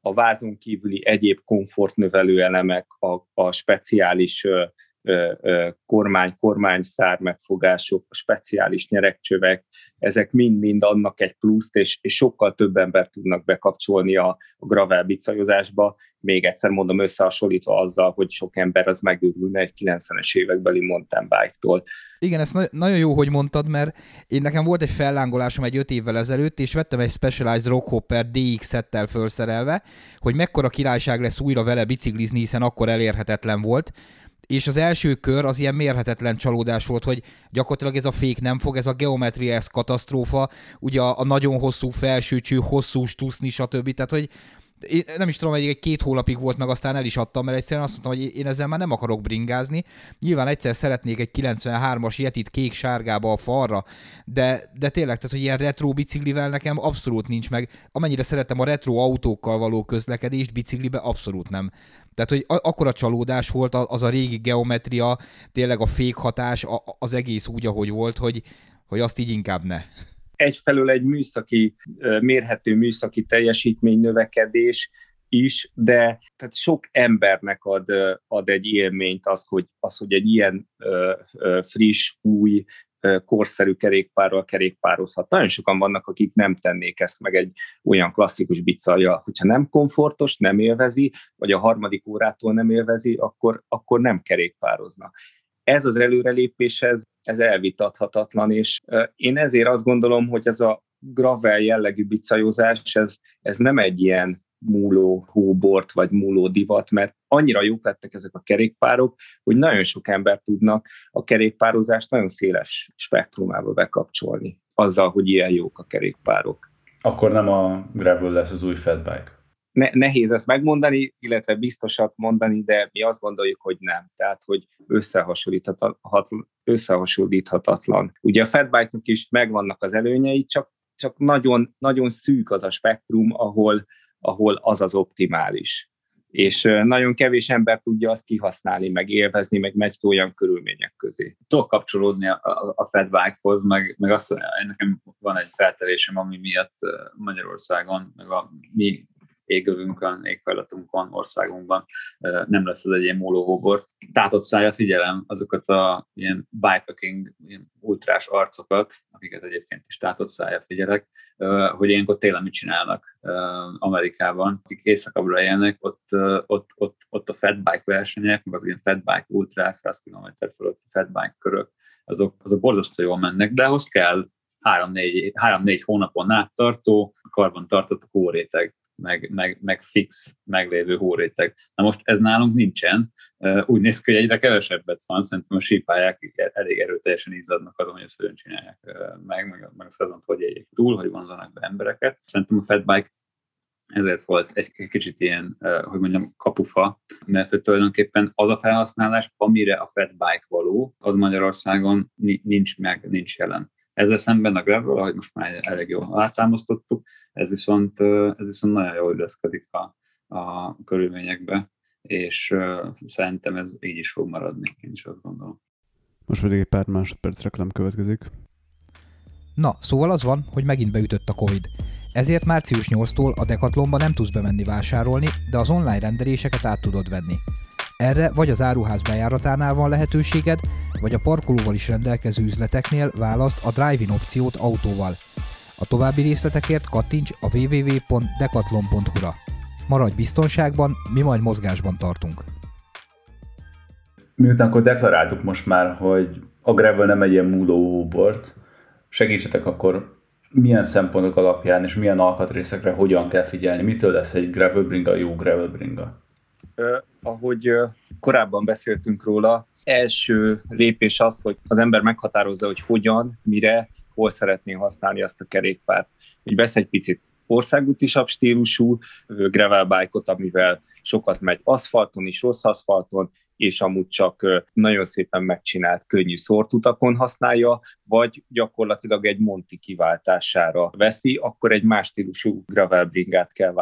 a vázon kívüli egyéb komfortnövelő elemek, a, a speciális kormány, kormányszár megfogások, a speciális nyerekcsövek, ezek mind-mind annak egy pluszt, és, és sokkal több ember tudnak bekapcsolni a, a gravel bicajozásba, még egyszer mondom összehasonlítva azzal, hogy sok ember az megőrülne egy 90-es évekbeli mountain bike-tól.
Igen, ezt na- nagyon jó, hogy mondtad, mert én nekem volt egy fellángolásom egy öt évvel ezelőtt, és vettem egy Specialized Rockhopper DX-ettel felszerelve, hogy mekkora királyság lesz újra vele biciklizni, hiszen akkor elérhetetlen volt és az első kör az ilyen mérhetetlen csalódás volt, hogy gyakorlatilag ez a fék nem fog, ez a geometria, ez katasztrófa, ugye a, a nagyon hosszú felsőcső, hosszú stuszni, stb. Tehát, hogy én nem is tudom, hogy egy két hónapig volt meg, aztán el is adtam, mert egyszerűen azt mondtam, hogy én ezzel már nem akarok bringázni. Nyilván egyszer szeretnék egy 93-as Yetit kék-sárgába a falra, de, de tényleg, tehát, hogy ilyen retro biciklivel nekem abszolút nincs meg. Amennyire szeretem a retro autókkal való közlekedést, biciklibe abszolút nem. Tehát, hogy akkor a csalódás volt az a régi geometria, tényleg a fékhatás, az egész úgy, ahogy volt, hogy, hogy azt így inkább ne.
Egyfelől egy műszaki, mérhető műszaki teljesítmény növekedés is, de tehát sok embernek ad, ad egy élményt az, hogy, az, hogy egy ilyen friss, új, korszerű kerékpárral kerékpározhat. Nagyon sokan vannak, akik nem tennék ezt meg egy olyan klasszikus bicalja, hogyha nem komfortos, nem élvezi, vagy a harmadik órától nem élvezi, akkor, akkor nem kerékpározna ez az előrelépés, ez, ez elvitathatatlan, és én ezért azt gondolom, hogy ez a gravel jellegű bicajozás, ez, ez nem egy ilyen múló hóbort vagy múló divat, mert annyira jók lettek ezek a kerékpárok, hogy nagyon sok ember tudnak a kerékpározást nagyon széles spektrumába bekapcsolni, azzal, hogy ilyen jók a kerékpárok.
Akkor nem a gravel lesz az új fatbike?
ne, nehéz ezt megmondani, illetve biztosat mondani, de mi azt gondoljuk, hogy nem. Tehát, hogy összehasonlíthatatlan. összehasonlíthatatlan. Ugye a fatbike-nak is megvannak az előnyei, csak, csak nagyon, nagyon szűk az a spektrum, ahol, ahol az az optimális. És nagyon kevés ember tudja azt kihasználni, meg élvezni, meg megy olyan körülmények közé.
Tudok kapcsolódni a, a, a meg, meg azt, nekem van egy felterésem, ami miatt Magyarországon, meg a mi égövünkön, éghajlatunkon, országunkban nem lesz ez egy ilyen mólóhóbor. Tátott szája figyelem azokat a ilyen bikepacking, ilyen ultrás arcokat, akiket egyébként is tátott szája figyelek, hogy ilyenkor télen mit csinálnak Amerikában. Akik éjszakabbra élnek, ott, ott, ott, ott a fatbike versenyek, meg az ilyen fatbike ultrák, 100 km fölötti fatbike körök, azok, azok borzasztó jól mennek, de ahhoz kell három-négy hónapon át tartó, karban tartott hóréteg meg, meg, meg fix meglévő hóréteg. Na most ez nálunk nincsen, úgy néz ki, hogy egyre kevesebbet van, szerintem a sípályák elég erőteljesen izzadnak azon, hogy ezt hogyan csinálják meg, meg, meg azt azon, hogy éljék túl, hogy vonzanak be embereket. Szerintem a fatbike ezért volt egy kicsit ilyen, hogy mondjam, kapufa, mert hogy tulajdonképpen az a felhasználás, amire a fatbike való, az Magyarországon nincs meg, nincs jelen. Ezzel szemben a gravel, ahogy most már elég jól átámasztottuk, ez viszont, ez viszont nagyon jól illeszkedik a, a körülményekbe, és szerintem ez így is fog maradni, én is azt gondolom.
Most pedig egy pár másodperc reklám következik.
Na, szóval az van, hogy megint beütött a Covid. Ezért március 8-tól a Decathlonba nem tudsz bemenni vásárolni, de az online rendeléseket át tudod venni. Erre vagy az áruház bejáratánál van lehetőséged, vagy a parkolóval is rendelkező üzleteknél választ a drive-in opciót autóval. A további részletekért kattints a www.decathlon.hu-ra. Maradj biztonságban, mi majd mozgásban tartunk.
Miután akkor deklaráltuk most már, hogy a gravel nem egy ilyen múlóbort, segítsetek akkor milyen szempontok alapján és milyen alkatrészekre hogyan kell figyelni, mitől lesz egy gravel bringa jó gravel bringa?
Uh, ahogy korábban beszéltünk róla, első lépés az, hogy az ember meghatározza, hogy hogyan, mire, hol szeretné használni azt a kerékpárt. Úgy vesz egy picit országútisabb stílusú gravel bike-ot, amivel sokat megy aszfalton is, rossz aszfalton, és amúgy csak nagyon szépen megcsinált könnyű szortutakon használja, vagy gyakorlatilag egy Monti kiváltására veszi, akkor egy más stílusú gravel bringát kell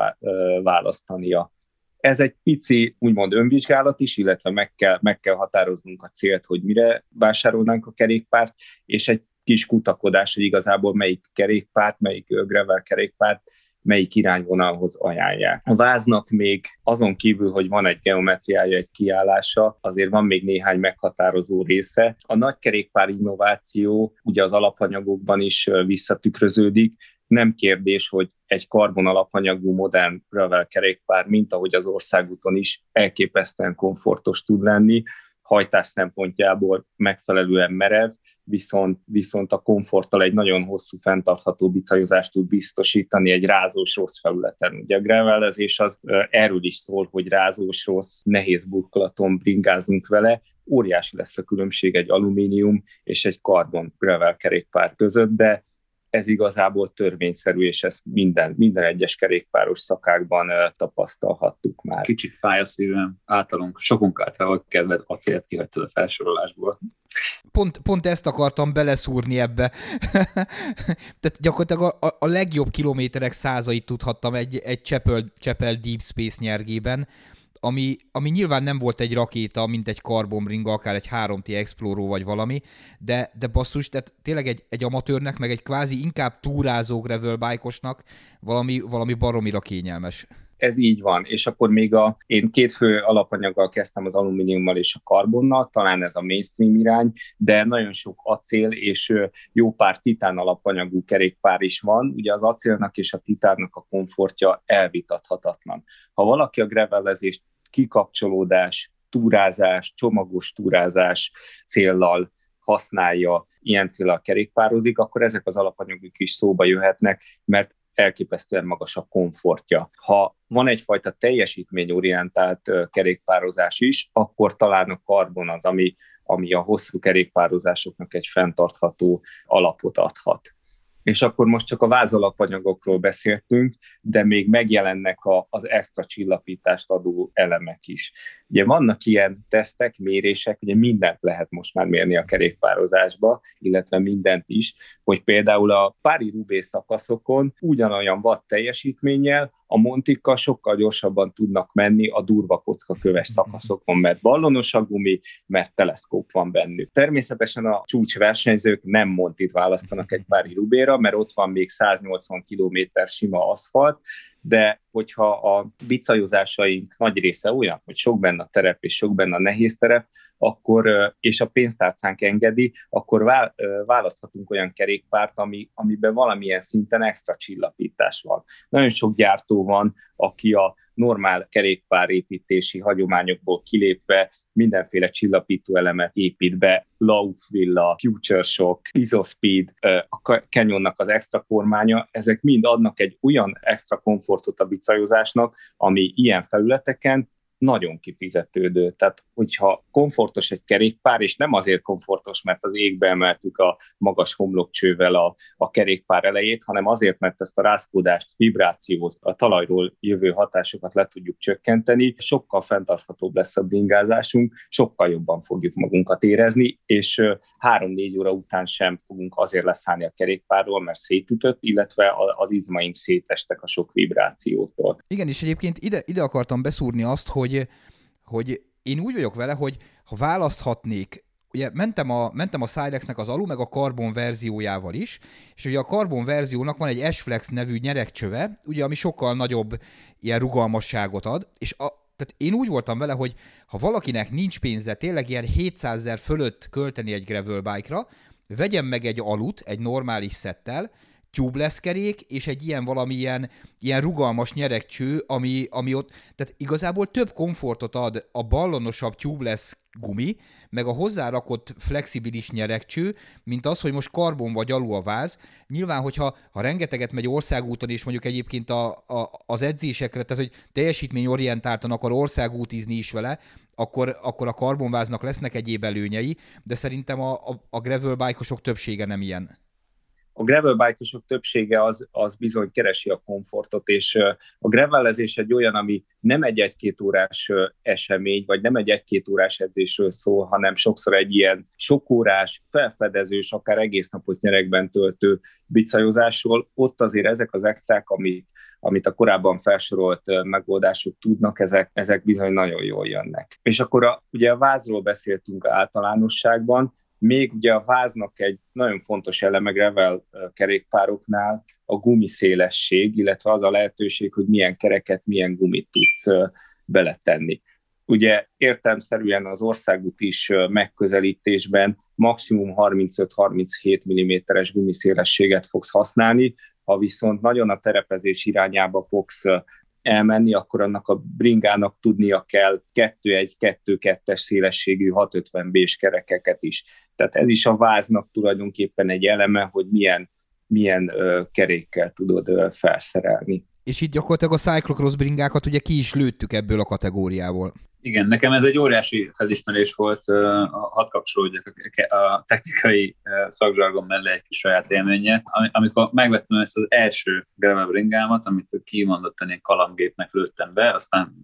választania. Ez egy pici, úgymond önvizsgálat is, illetve meg kell, meg kell határoznunk a célt, hogy mire vásárolnánk a kerékpárt, és egy kis kutakodás, hogy igazából melyik kerékpárt, melyik gravel kerékpárt melyik irányvonalhoz ajánlják. A váznak még azon kívül, hogy van egy geometriája, egy kiállása, azért van még néhány meghatározó része. A nagy kerékpár innováció ugye az alapanyagokban is visszatükröződik, nem kérdés, hogy egy karbon alapanyagú modern gravel kerékpár, mint ahogy az országúton is elképesztően komfortos tud lenni, hajtás szempontjából megfelelően merev, viszont, viszont a komforttal egy nagyon hosszú fenntartható bicajozást tud biztosítani egy rázós rossz felületen. Ugye a gravelezés az erről is szól, hogy rázós rossz, nehéz burkolaton bringázunk vele, óriási lesz a különbség egy alumínium és egy karbon gravel kerékpár között, de ez igazából törvényszerű, és ezt minden, minden egyes kerékpáros szakákban tapasztalhattuk már.
Kicsit fáj a szívem, általunk, sokunk által kedved acélt kihagytad a felsorolásból.
Pont, pont ezt akartam beleszúrni ebbe. Tehát gyakorlatilag a, a legjobb kilométerek százait tudhattam egy, egy Chapel, Chapel Deep Space nyergében, ami, ami nyilván nem volt egy rakéta, mint egy Carbon Ring, akár egy 3T Explorer vagy valami, de, de basszus, tehát tényleg egy, egy amatőrnek, meg egy kvázi inkább túrázó gravel bike valami, valami baromira kényelmes
ez így van, és akkor még a, én két fő alapanyaggal kezdtem az alumíniummal és a karbonnal, talán ez a mainstream irány, de nagyon sok acél és jó pár titán alapanyagú kerékpár is van. Ugye az acélnak és a titánnak a komfortja elvitathatatlan. Ha valaki a gravelezést kikapcsolódás, túrázás, csomagos túrázás céllal használja, ilyen célral kerékpározik, akkor ezek az alapanyagok is szóba jöhetnek, mert elképesztően magas a komfortja. Ha van egyfajta teljesítményorientált kerékpározás is, akkor talán a karbon az, ami, ami a hosszú kerékpározásoknak egy fenntartható alapot adhat és akkor most csak a vázalapanyagokról beszéltünk, de még megjelennek a, az extra csillapítást adó elemek is. Ugye vannak ilyen tesztek, mérések, ugye mindent lehet most már mérni a kerékpározásba, illetve mindent is, hogy például a pári rubé szakaszokon ugyanolyan watt teljesítménnyel a montikkal sokkal gyorsabban tudnak menni a durva kocka köves mhm. szakaszokon, mert ballonos a gumi, mert teleszkóp van bennük. Természetesen a csúcsversenyzők nem montit választanak egy pári rubéra, mert ott van még 180 km sima aszfalt, de hogyha a bicajozásaink nagy része olyan, hogy sok benne a terep és sok benne a nehéz terep, akkor, és a pénztárcánk engedi, akkor választhatunk olyan kerékpárt, ami, amiben valamilyen szinten extra csillapítás van. Nagyon sok gyártó van, aki a normál kerékpárépítési hagyományokból kilépve mindenféle csillapító elemet épít be, Laufvilla, Future Shock, Isospeed, a Canyonnak az extra kormánya, ezek mind adnak egy olyan extra komfortot a bicajozásnak, ami ilyen felületeken nagyon kifizetődő. Tehát, hogyha komfortos egy kerékpár, és nem azért komfortos, mert az égbe emeltük a magas homlokcsővel a, a kerékpár elejét, hanem azért, mert ezt a rázkódást, vibrációt, a talajról jövő hatásokat le tudjuk csökkenteni, sokkal fenntarthatóbb lesz a bringázásunk, sokkal jobban fogjuk magunkat érezni, és három-négy óra után sem fogunk azért leszállni a kerékpárról, mert szétütött, illetve az izmaink szétestek a sok vibrációtól.
Igen, és egyébként ide, ide akartam beszúrni azt, hogy hogy, hogy én úgy vagyok vele, hogy ha választhatnék ugye mentem a, mentem a Silexnek az alu, meg a Carbon verziójával is, és ugye a Carbon verziónak van egy S-Flex nevű nyerekcsöve, ugye, ami sokkal nagyobb ilyen rugalmasságot ad, és a, tehát én úgy voltam vele, hogy ha valakinek nincs pénze tényleg ilyen 700 ezer fölött költeni egy gravel bike-ra, vegyen meg egy alut, egy normális szettel, tubeless kerék, és egy ilyen valamilyen ilyen rugalmas nyeregcső, ami, ami ott, tehát igazából több komfortot ad a ballonosabb tubeless gumi, meg a hozzárakott flexibilis nyeregcső, mint az, hogy most karbon vagy alul a váz. Nyilván, hogyha ha rengeteget megy országúton, és mondjuk egyébként a, a, az edzésekre, tehát hogy teljesítményorientáltan akar országútizni is vele, akkor, akkor a karbonváznak lesznek egyéb előnyei, de szerintem a, a, a gravel bike többsége nem ilyen
a gravelbike-osok többsége az, az bizony keresi a komfortot, és a gravelezés egy olyan, ami nem egy egy-két órás esemény, vagy nem egy egy-két órás edzésről szól, hanem sokszor egy ilyen sok órás, felfedezős, akár egész napot nyerekben töltő bicajozásról. Ott azért ezek az extrák, amit, amit a korábban felsorolt megoldások tudnak, ezek, ezek bizony nagyon jól jönnek. És akkor a, ugye a vázról beszéltünk általánosságban, még ugye a váznak egy nagyon fontos eleme gravel kerékpároknál a gumiszélesség, illetve az a lehetőség, hogy milyen kereket, milyen gumit tudsz beletenni. Ugye értelmszerűen az országút is megközelítésben maximum 35-37 mm-es gumiszélességet fogsz használni, ha viszont nagyon a terepezés irányába fogsz elmenni, akkor annak a bringának tudnia kell 2-1-2-2-es szélességű 650B-s kerekeket is. Tehát ez is a váznak tulajdonképpen egy eleme, hogy milyen, milyen ö, kerékkel tudod ö, felszerelni.
És itt gyakorlatilag a cyclocross bringákat ugye ki is lőttük ebből a kategóriából.
Igen, nekem ez egy óriási felismerés volt, hadd kapcsolódjak a technikai szakzsargon mellé egy kis saját élménye. Amikor megvettem ezt az első gravel bringámat, amit kimondottan ilyen kalandgépnek lőttem be, aztán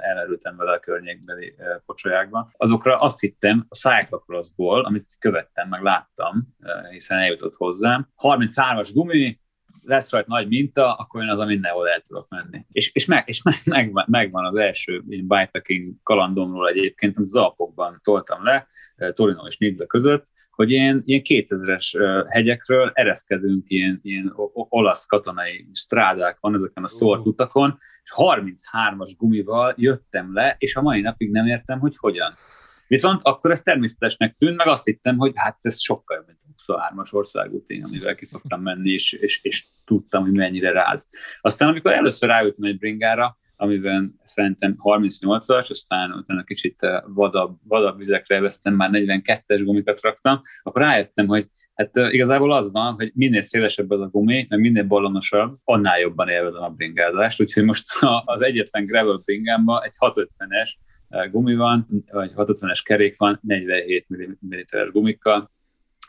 elmerültem vele a környékbeli pocsolyákba. Azokra azt hittem a cyclocrossból, amit követtem, meg láttam, hiszen eljutott hozzám. 33-as gumi, lesz rajta nagy minta, akkor én az a mindenhol el tudok menni. És, és, meg, és meg, meg, megvan az első bikepacking kalandomról egyébként, amit az Alpokban toltam le, eh, Torino és Nizza között, hogy ilyen, ilyen 2000-es eh, hegyekről ereszkedünk, ilyen, ilyen olasz katonai strádák van ezeken a szórt utakon, és 33-as gumival jöttem le, és a mai napig nem értem, hogy hogyan. Viszont akkor ez természetesnek tűnt, meg azt hittem, hogy hát ez sokkal jobb, mint a 23-as országút, én, amivel ki szoktam menni, és, és, és tudtam, hogy mennyire ráz. Aztán, amikor először ráültem egy bringára, amiben szerintem 38-as, aztán utána kicsit eh, vadabb, vadabb vizekre vesztem, már 42-es gumikat raktam, akkor rájöttem, hogy hát eh, igazából az van, hogy minél szélesebb az a gumi, meg minél ballonosabb, annál jobban élvezem a bringázást, úgyhogy most az egyetlen gravel bringámban egy 650-es gumi van, vagy 650-es kerék van, 47 mm-es gumikkal,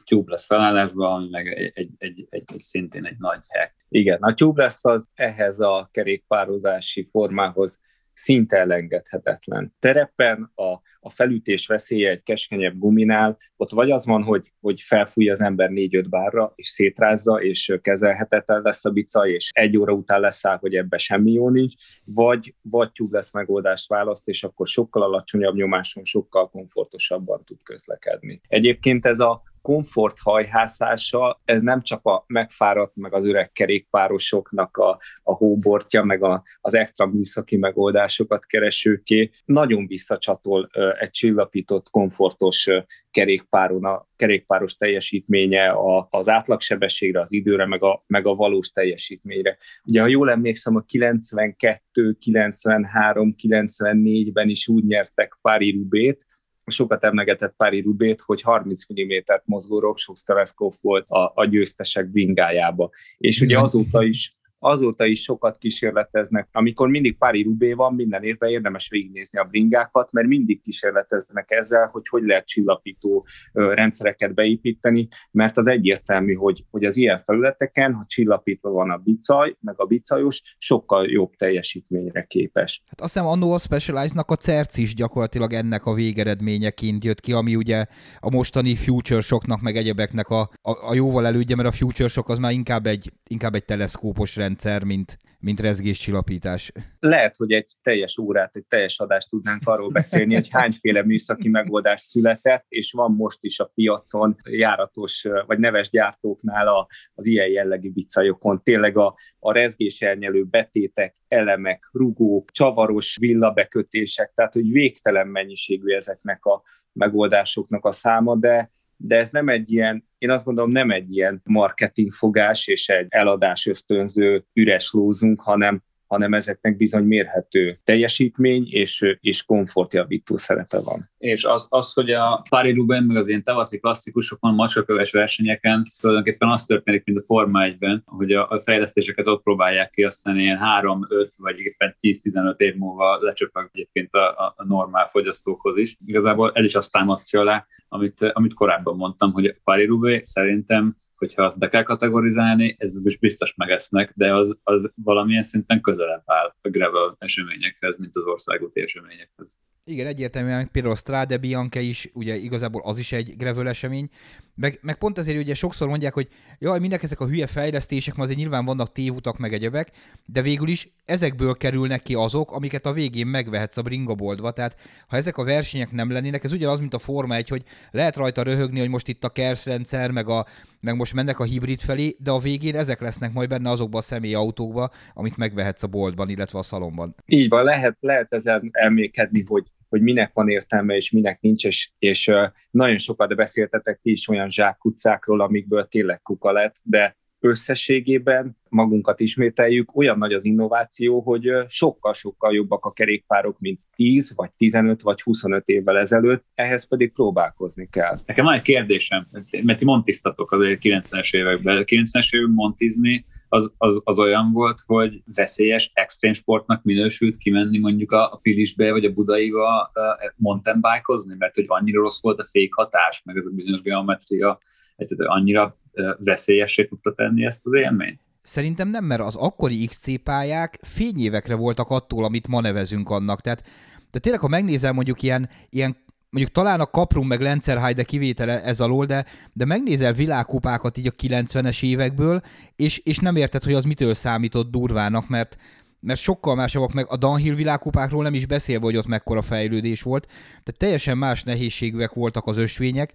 tubeless felállásban, ami meg egy, egy, egy, egy, egy szintén egy nagy hack.
Igen, a tubeless az ehhez a kerékpározási formához szinte elengedhetetlen. Terepen a, a felütés veszélye egy keskenyebb guminál, ott vagy az van, hogy, hogy felfúj az ember négy-öt bárra, és szétrázza, és kezelhetetlen lesz a bica, és egy óra után leszáll, hogy ebbe semmi jó nincs, vagy, vagy lesz megoldást választ, és akkor sokkal alacsonyabb nyomáson, sokkal komfortosabban tud közlekedni. Egyébként ez a komfort hajhászása, ez nem csak a megfáradt, meg az öreg kerékpárosoknak a, a hóbortja, meg a, az extra műszaki megoldásokat keresőké, nagyon visszacsatol egy csillapított, komfortos kerékpáron, a kerékpáros teljesítménye a, az átlagsebességre, az időre, meg a, meg a valós teljesítményre. Ugye, ha jól emlékszem, a 92, 93, 94-ben is úgy nyertek Pári Rubét, sokat emlegetett Pári Rubét, hogy 30 mm-t mozgó Rockshow Tereskov volt a, a győztesek bringájába. És ugye azóta is azóta is sokat kísérleteznek. Amikor mindig Pári Rubé van, minden évben érdemes végignézni a bringákat, mert mindig kísérleteznek ezzel, hogy hogy lehet csillapító rendszereket beépíteni, mert az egyértelmű, hogy, hogy az ilyen felületeken, ha csillapítva van a bicaj, meg a bicajos, sokkal jobb teljesítményre képes.
Hát azt hiszem annó a Specialized-nak a CERC is gyakorlatilag ennek a végeredményeként jött ki, ami ugye a mostani Future Shocknak, meg egyebeknek a, a, a jóval elődje, mert a Future Shock az már inkább egy, inkább egy teleszkópos rendszer rendszer, mint, mint rezgéscsillapítás.
Lehet, hogy egy teljes órát, egy teljes adást tudnánk arról beszélni, hogy hányféle műszaki megoldás született, és van most is a piacon járatos, vagy neves gyártóknál a, az ilyen jellegű bicajokon. Tényleg a, a rezgéselnyelő betétek, elemek, rugók, csavaros villabekötések, tehát hogy végtelen mennyiségű ezeknek a megoldásoknak a száma, de de ez nem egy ilyen, én azt gondolom nem egy ilyen marketingfogás és egy eladás ösztönző üres lózunk, hanem hanem ezeknek bizony mérhető teljesítmény és, és komfortjavító szerepe van.
És az, az hogy a Pári Ruben, meg az ilyen tavaszi klasszikusokon, macskaköves versenyeken tulajdonképpen az történik, mint a Forma 1-ben, hogy a, a fejlesztéseket ott próbálják ki, aztán ilyen 3-5 vagy éppen 10-15 év múlva lecsöpög egyébként a, a, normál fogyasztókhoz is. Igazából el is azt támasztja alá, amit, amit korábban mondtam, hogy a Pári Rubé szerintem hogyha azt be kell kategorizálni, ez biztos megesznek, de az, az valamilyen szinten közelebb áll a gravel eseményekhez, mint az országúti eseményekhez.
Igen, egyértelműen például a Strade Bianca is, ugye igazából az is egy gravel esemény, meg, meg pont ezért ugye sokszor mondják, hogy jaj, mindek ezek a hülye fejlesztések, mert azért nyilván vannak tévutak meg egyebek, de végül is ezekből kerülnek ki azok, amiket a végén megvehetsz a bringaboltba. Tehát ha ezek a versenyek nem lennének, ez ugyanaz, mint a Forma 1, hogy lehet rajta röhögni, hogy most itt a KERS rendszer, meg, a, meg most mennek a hibrid felé, de a végén ezek lesznek majd benne azokban a személyautókba, amit megvehetsz a boltban, illetve a szalomban.
Így van, lehet, lehet ezen elmékedni, hogy hogy minek van értelme, és minek nincs, és, és nagyon sokat beszéltetek ti is olyan zsákutcákról, amikből tényleg kuka lett, de összességében magunkat ismételjük, olyan nagy az innováció, hogy sokkal-sokkal jobbak a kerékpárok, mint 10, vagy 15, vagy 25 évvel ezelőtt, ehhez pedig próbálkozni kell.
Nekem van egy kérdésem, mert ti montiztatok az 90-es években. 90-es években montizni az, az, az olyan volt, hogy veszélyes extrém sportnak minősült kimenni mondjuk a, a Pilisbe vagy a Budaiba mountain bike mert hogy annyira rossz volt a fék hatás, meg ez a bizonyos geometria, hogy annyira veszélyessé tudta tenni ezt az élményt?
Szerintem nem, mert az akkori XC pályák fényévekre voltak attól, amit ma nevezünk annak. Tehát, de tényleg, ha megnézel mondjuk ilyen, ilyen mondjuk talán a Kaprum meg Lenzerheide kivétele ez alól, de, de megnézel világkupákat így a 90-es évekből, és, és nem érted, hogy az mitől számított durvának, mert, mert sokkal másabbak meg a Downhill világkupákról nem is beszélve, hogy ott mekkora fejlődés volt. Tehát teljesen más nehézségűek voltak az ösvények,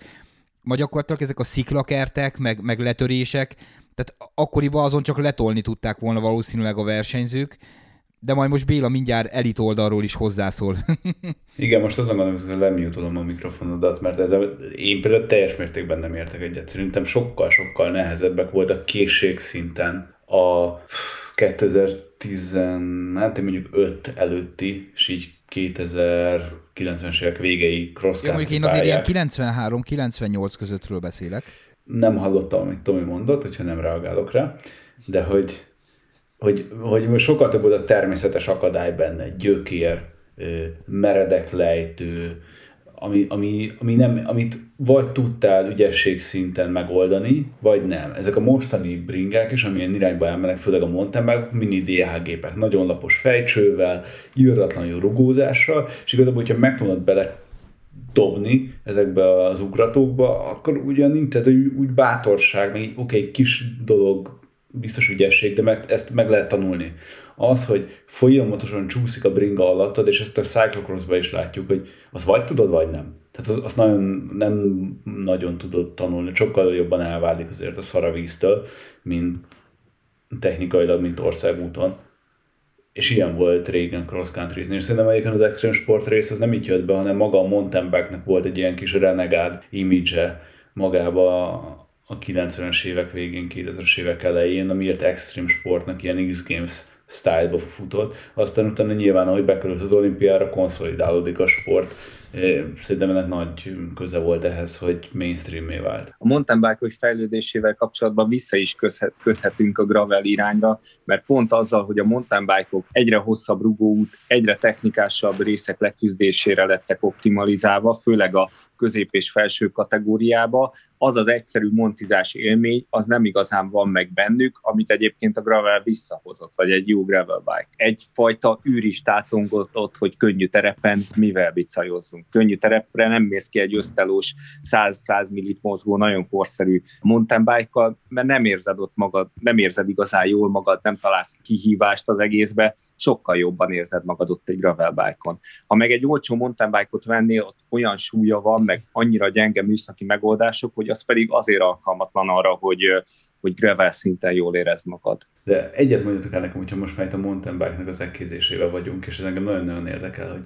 ma gyakorlatilag ezek a sziklakertek, meg, meg letörések, tehát akkoriban azon csak letolni tudták volna valószínűleg a versenyzők, de majd most Béla mindjárt elit oldalról is hozzászól.
Igen, most azon gondolom, hogy lemutolom a mikrofonodat, mert ez én például teljes mértékben nem értek egyet. Szerintem sokkal-sokkal nehezebbek voltak készségszinten a 2010, hát mondjuk 5 előtti, és így 2090-es évek végei cross
ja, mondjuk én azért ilyen 93-98 közöttről beszélek.
Nem hallottam, amit Tomi mondott, hogyha nem reagálok rá, de hogy hogy, hogy sokkal több volt a természetes akadály benne, gyökér, meredek lejtő, ami, ami, ami nem, amit vagy tudtál ügyesség szinten megoldani, vagy nem. Ezek a mostani bringák is, amilyen irányba elmennek, főleg a mountain mini DH gépek, nagyon lapos fejcsővel, írdatlanul rugózással, és igazából, hogyha meg tudod bele dobni ezekbe az ugratókba, akkor ugyan nincs, tehát úgy bátorság, meg oké, okay, kis dolog biztos ügyesség, de meg, ezt meg lehet tanulni. Az, hogy folyamatosan csúszik a bringa alattad, és ezt a cyclocrossban is látjuk, hogy az vagy tudod, vagy nem. Tehát az, azt nagyon, nem nagyon tudod tanulni, sokkal jobban elválik azért a szaravíztől, mint technikailag, mint országúton. És ilyen volt régen cross country és szerintem egyébként az extreme sport rész az nem így jött be, hanem maga a mountain volt egy ilyen kis renegád image magába a 90-es évek végén, 2000-es évek elején, amiért extreme sportnak ilyen X-Games style-ba futott. Aztán utána nyilván, ahogy bekerült az olimpiára, konszolidálódik a sport. Szerintem ennek nagy köze volt ehhez, hogy mainstream vált.
A mountain bike fejlődésével kapcsolatban vissza is köthetünk a gravel irányra, mert pont azzal, hogy a mountain bike-ok egyre hosszabb rugóút, egyre technikásabb részek leküzdésére lettek optimalizálva, főleg a közép és felső kategóriába, az az egyszerű montizás élmény, az nem igazán van meg bennük, amit egyébként a gravel visszahozott, vagy egy jó gravel bike. Egyfajta űr is tátongott ott, hogy könnyű terepen mivel bicajozzunk. Könnyű terepre nem mész ki egy ösztelós 100-100 millit mozgó, nagyon korszerű mountain bike mert nem érzed ott magad, nem érzed igazán jól magad, nem találsz kihívást az egészbe, sokkal jobban érzed magad ott egy gravel bike-on. Ha meg egy olcsó mountain bike-ot vennél, ott olyan súlya van, meg annyira gyenge műszaki megoldások, hogy az pedig azért alkalmatlan arra, hogy, hogy gravel szinten jól érezd magad.
De egyet mondjatok el nekem, hogyha most már itt a mountain bike-nak az ekkézésével vagyunk, és ez engem nagyon-nagyon érdekel, hogy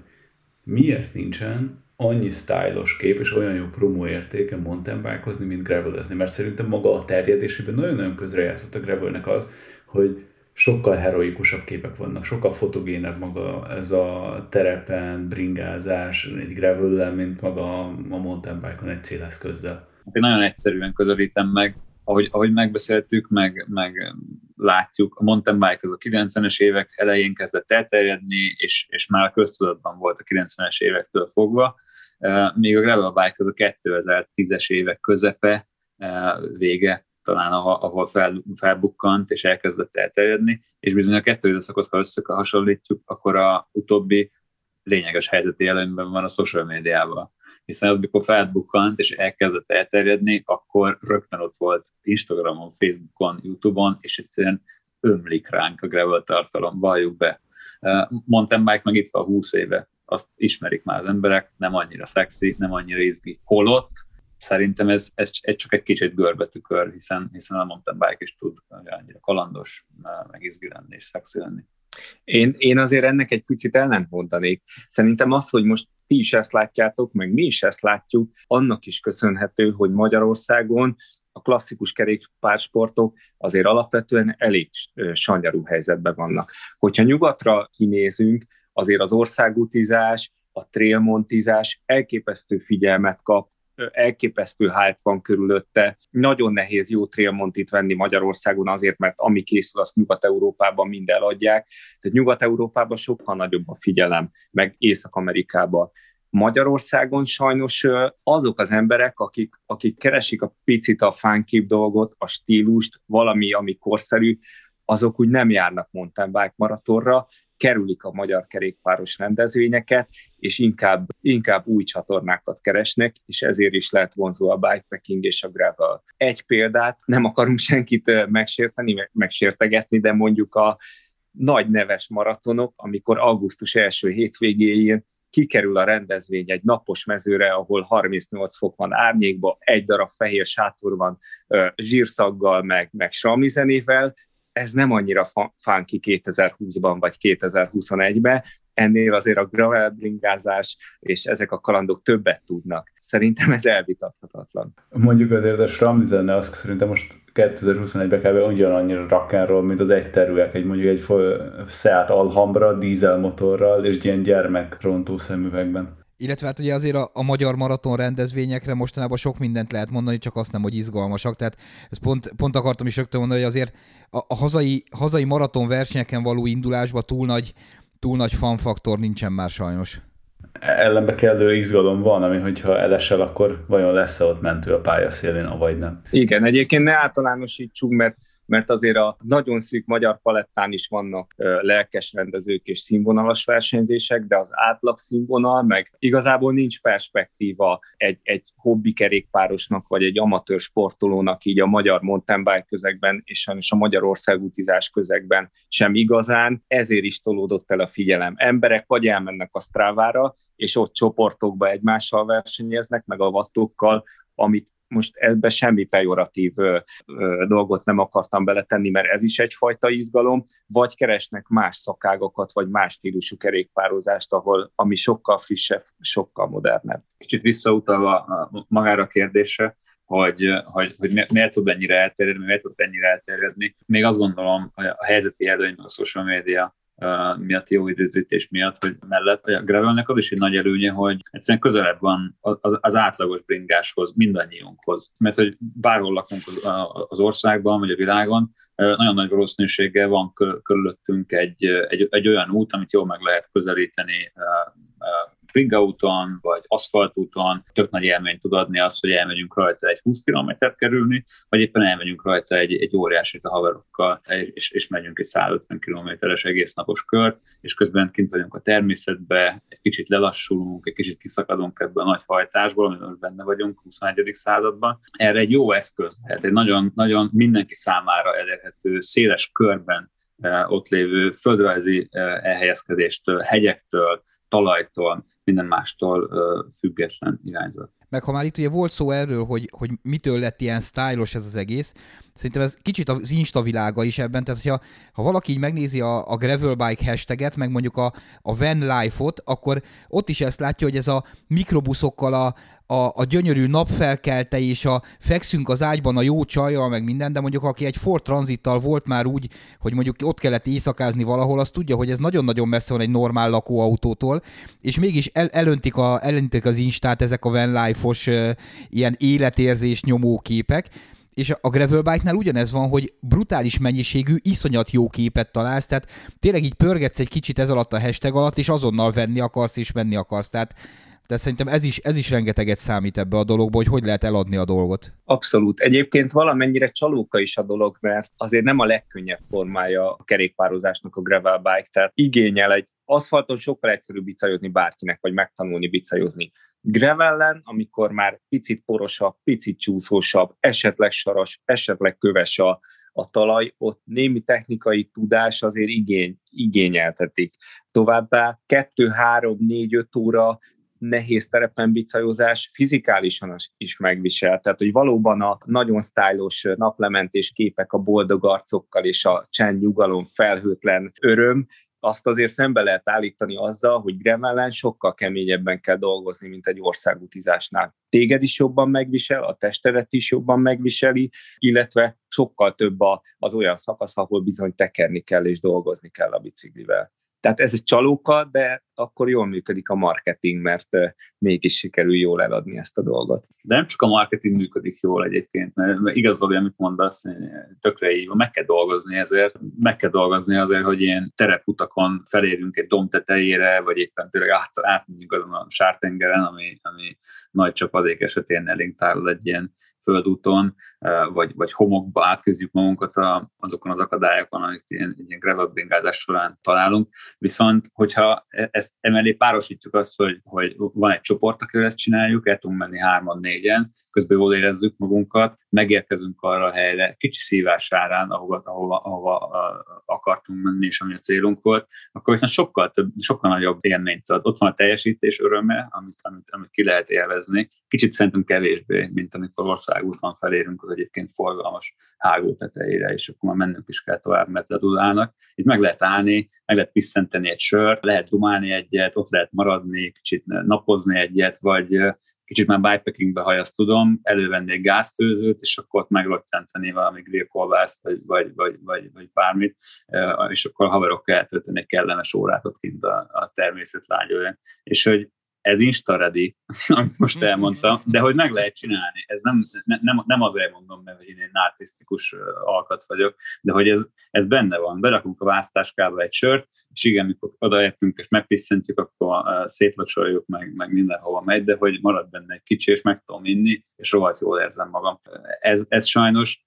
miért nincsen annyi stylos kép és olyan jó promo értéke mountain bike mint gravelezni, mert szerintem maga a terjedésében nagyon-nagyon közrejátszott a gravelnek az, hogy sokkal heroikusabb képek vannak, sokkal fotogénebb maga ez a terepen, bringázás egy gravel mint maga a mountain bike-on egy céleszközzel.
Én nagyon egyszerűen közelítem meg, ahogy, ahogy megbeszéltük, meg, meg látjuk, a mountain bike az a 90-es évek elején kezdett elterjedni, és, és már a köztudatban volt a 90-es évektől fogva, míg a gravel bike az a 2010-es évek közepe, vége talán, ahol fel, felbukkant és elkezdett elterjedni, és bizony a kettő időszakot, ha összehasonlítjuk, akkor a utóbbi lényeges helyzeti előnyben van a social médiával. Hiszen az, mikor felbukkant és elkezdett elterjedni, akkor rögtön ott volt Instagramon, Facebookon, Youtube-on, és egyszerűen ömlik ránk a gravel tartalom, valljuk be. Mountain bike meg itt van 20 éve, azt ismerik már az emberek, nem annyira szexi, nem annyira izgi. Holott szerintem ez, ez csak egy kicsit görbetükör, hiszen, hiszen a mountain bike is tud annyira kalandos, meg izgi lenni és szexi lenni.
Én, én azért ennek egy picit ellent mondanék. Szerintem az, hogy most ti is ezt látjátok, meg mi is ezt látjuk, annak is köszönhető, hogy Magyarországon a klasszikus kerékpársportok azért alapvetően elég sanyarú helyzetben vannak. Hogyha nyugatra kinézünk, azért az országútizás, a trailmontizás elképesztő figyelmet kap, elképesztő hype van körülötte. Nagyon nehéz jó trailmontit venni Magyarországon azért, mert ami készül, azt Nyugat-Európában mind eladják. Tehát Nyugat-Európában sokkal nagyobb a figyelem, meg Észak-Amerikában. Magyarországon sajnos azok az emberek, akik, akik keresik a picit a fánkép dolgot, a stílust, valami, ami korszerű, azok úgy nem járnak mountain bike maratonra, kerülik a magyar kerékpáros rendezvényeket, és inkább, inkább új csatornákat keresnek, és ezért is lehet vonzó a bikepacking és a gravel. Egy példát, nem akarunk senkit megsérteni, megsértegetni, de mondjuk a nagy neves maratonok, amikor augusztus első hétvégéjén kikerül a rendezvény egy napos mezőre, ahol 38 fok van árnyékba, egy darab fehér sátor van zsírszaggal, meg, meg salmizenével, ez nem annyira fánki 2020-ban vagy 2021-ben, ennél azért a gravel bringázás és ezek a kalandok többet tudnak. Szerintem ez elvitathatatlan.
Mondjuk azért a Stramli zene, azt szerintem most 2021-ben kb. ugyanannyira rakánról, mint az egyterűek, egy mondjuk egy Seat Alhambra dízelmotorral és ilyen gyermekrontó szemüvegben.
Illetve hát ugye azért a, a magyar maraton rendezvényekre mostanában sok mindent lehet mondani, csak azt nem, hogy izgalmasak. Tehát ezt pont, pont akartam is rögtön mondani, hogy azért a, a hazai, hazai maraton versenyeken való indulásba túl nagy, túl nagy fanfaktor nincsen már sajnos.
Ellenbe kellő izgalom van, ami hogyha elesel, akkor vajon lesz-e ott mentő a pályaszélén, vagy nem.
Igen, egyébként ne általánosítsunk, mert mert azért a nagyon szűk magyar palettán is vannak lelkes rendezők és színvonalas versenyzések, de az átlag színvonal, meg igazából nincs perspektíva egy, egy hobbi kerékpárosnak, vagy egy amatőr sportolónak így a magyar mountain bike közegben, és sajnos a magyar országútizás közegben sem igazán, ezért is tolódott el a figyelem. Emberek vagy elmennek a Strávára, és ott csoportokba egymással versenyeznek, meg a vattokkal, amit most ebbe semmi pejoratív ö, ö, dolgot nem akartam beletenni, mert ez is egyfajta izgalom, vagy keresnek más szakágokat, vagy más stílusú kerékpározást, ahol, ami sokkal frissebb, sokkal modernebb.
Kicsit visszautalva magára a kérdésre, hogy, hogy, hogy miért tud ennyire elterjedni, miért tud ennyire elterjedni. Még azt gondolom, hogy a helyzeti előny a social media miatt, jó időzítés miatt, hogy mellett a gravelnek az is egy nagy előnye, hogy egyszerűen közelebb van az, az átlagos bringáshoz, mindannyiunkhoz. Mert hogy bárhol lakunk az, az országban, vagy a világon, nagyon nagy valószínűséggel van körülöttünk egy, egy, egy olyan út, amit jól meg lehet közelíteni springauton, vagy aszfaltúton tök nagy élményt tud adni az, hogy elmegyünk rajta egy 20 kilométert kerülni, vagy éppen elmegyünk rajta egy, egy óriási a haverokkal, és, és megyünk egy 150 kilométeres egész napos kört, és közben kint vagyunk a természetbe, egy kicsit lelassulunk, egy kicsit kiszakadunk ebből a nagy hajtásból, amiben most benne vagyunk 21. században. Erre egy jó eszköz, tehát egy nagyon, nagyon mindenki számára elérhető, széles körben ott lévő földrajzi elhelyezkedéstől, hegyektől, talajtól, minden mástól független irányzat.
Meg ha már itt ugye volt szó erről, hogy, hogy mitől lett ilyen stylos ez az egész, szerintem ez kicsit az Insta világa is ebben, tehát hogyha ha valaki így megnézi a, a gravel hashtaget, meg mondjuk a, a van life-ot, akkor ott is ezt látja, hogy ez a mikrobuszokkal a, a, a gyönyörű napfelkelte és a fekszünk az ágyban a jó csajjal, meg minden, de mondjuk aki egy Ford Transittal volt már úgy, hogy mondjuk ott kellett éjszakázni valahol, az tudja, hogy ez nagyon-nagyon messze van egy normál lakóautótól, és mégis el, elöntik, a, elöntik az Instát ezek a van life-os ilyen életérzés nyomó képek, és a gravel bike-nál ugyanez van, hogy brutális mennyiségű, iszonyat jó képet találsz, tehát tényleg így pörgetsz egy kicsit ez alatt a hashtag alatt, és azonnal venni akarsz, és venni akarsz. Tehát de szerintem ez is, ez is rengeteget számít ebbe a dologba, hogy hogy lehet eladni a dolgot.
Abszolút. Egyébként valamennyire csalóka is a dolog, mert azért nem a legkönnyebb formája a kerékpározásnak a gravel bike, tehát igényel egy aszfalton sokkal egyszerűbb bicajozni bárkinek, vagy megtanulni bicajozni. Gravellen, amikor már picit porosabb, picit csúszósabb, esetleg saras, esetleg köves a, a talaj, ott némi technikai tudás azért igény, igényeltetik. Továbbá 2, 3, 4, 5 óra nehéz terepen bicajozás fizikálisan is megvisel. Tehát, hogy valóban a nagyon stylos naplementés képek a boldog arcokkal és a csend, nyugalom, felhőtlen öröm, azt azért szembe lehet állítani azzal, hogy Gremellen sokkal keményebben kell dolgozni, mint egy országutizásnál. Téged is jobban megvisel, a testedet is jobban megviseli, illetve sokkal több az olyan szakasz, ahol bizony tekerni kell és dolgozni kell a biciklivel. Tehát ez egy csalóka, de akkor jól működik a marketing, mert mégis sikerül jól eladni ezt a dolgot.
De nem csak a marketing működik jól egyébként, mert igazol, amit mondasz, tökre így meg kell dolgozni ezért, meg kell dolgozni azért, hogy ilyen tereputakon felérjünk egy domb tetejére, vagy éppen tényleg át, átmegyünk azon a sártengeren, ami, ami nagy csapadék esetén elénk tárol egy ilyen földúton, vagy, vagy homokba átközdjük magunkat a, azokon az akadályokon, amit ilyen, ilyen gravel során találunk. Viszont, hogyha e, ezt emellé párosítjuk azt, hogy, hogy van egy csoport, akivel ezt csináljuk, el tudunk menni hárman, négyen, közben jól érezzük magunkat, megérkezünk arra a helyre, kicsi szívás árán, ahova, ahova, ahova akartunk menni, és ami a célunk volt, akkor viszont sokkal több, sokkal nagyobb élményt ad. Ott van a teljesítés öröme, amit, amit, amit ki lehet élvezni. Kicsit szerintem kevésbé, mint amikor országúton felérünk az egyébként forgalmas hágó tetejére, és akkor már mennünk is kell tovább, mert ledulának. Itt meg lehet állni, meg lehet piszenteni egy sört, lehet dumálni egyet, ott lehet maradni, kicsit napozni egyet, vagy kicsit már bikepackingbe, ha azt tudom, elővenni egy gázfőzőt, és akkor ott megrottyantani valami grillkolbászt, vagy, vagy, vagy, vagy, vagy bármit, és akkor haverokkal eltölteni egy kellemes órát ott kint a, a természet lágyolja. És hogy ez insta-ready, amit most elmondtam, de hogy meg lehet csinálni. Ez nem, nem, nem azért mondom, mert én egy narcisztikus alkat vagyok, de hogy ez, ez benne van. Berakunk a vásztáskába egy sört, és igen, mikor odaértünk és megpiszentjük, akkor szétlacsoljuk meg, meg mindenhova megy, de hogy marad benne egy kicsi, és meg tudom inni, és rohadt jól érzem magam. Ez, ez sajnos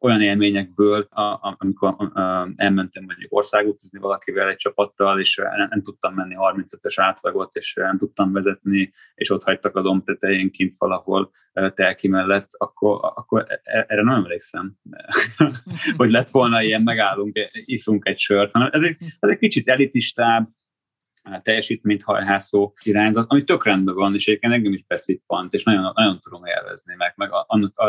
olyan élményekből, a, amikor a, elmentem mondjuk országútizni valakivel egy csapattal, és nem tudtam menni 35-es átlagot, és nem tudtam vezetni, és ott hagytak a domb tetején kint valahol telki mellett, akkor, akkor e, e, erre nem emlékszem, hogy lett volna ilyen, megállunk, iszunk egy sört, hanem ez egy, ez egy kicsit elitistább, teljesítményt hajhászó irányzat, ami tök rendben van, és egyébként engem is beszippant, és nagyon, nagyon tudom élvezni, meg, meg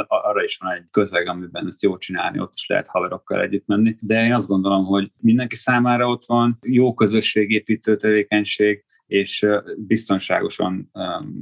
arra is van egy közeg, amiben ezt jó csinálni, ott is lehet haverokkal együtt menni. De én azt gondolom, hogy mindenki számára ott van jó közösségépítő tevékenység, és biztonságosan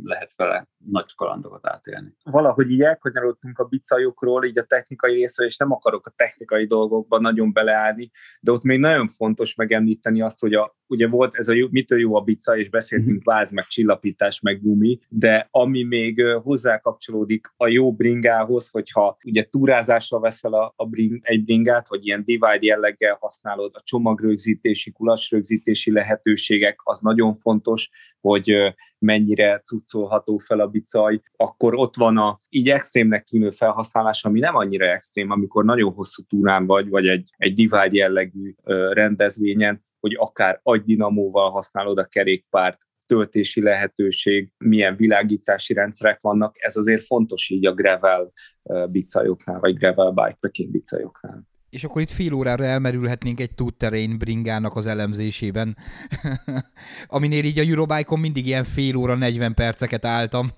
lehet vele nagy kalandokat átélni.
Valahogy így elkanyarodtunk a bicajokról, így a technikai részre, és nem akarok a technikai dolgokban nagyon beleállni, de ott még nagyon fontos megemlíteni azt, hogy a, ugye volt ez a jó, mitől jó a bica, és beszéltünk mhm. váz, meg csillapítás, meg gumi, de ami még hozzá kapcsolódik a jó bringához, hogyha ugye túrázásra veszel a, a bring, egy bringát, hogy ilyen divide jelleggel használod, a csomagrögzítési, kulacsrögzítési lehetőségek, az nagyon fontos, hogy mennyire cuccolható fel a bicaj, akkor ott van a így extrémnek tűnő felhasználás, ami nem annyira extrém, amikor nagyon hosszú túrán vagy, vagy egy, egy divide jellegű rendezvényen, hogy akár agydinamóval használod a kerékpárt, töltési lehetőség, milyen világítási rendszerek vannak, ez azért fontos így a gravel bicajoknál, vagy gravel bikepacking bicajoknál.
És akkor itt fél órára elmerülhetnénk egy two-terrain bringának az elemzésében, aminél így a Eurobike-on mindig ilyen fél óra, 40 perceket álltam.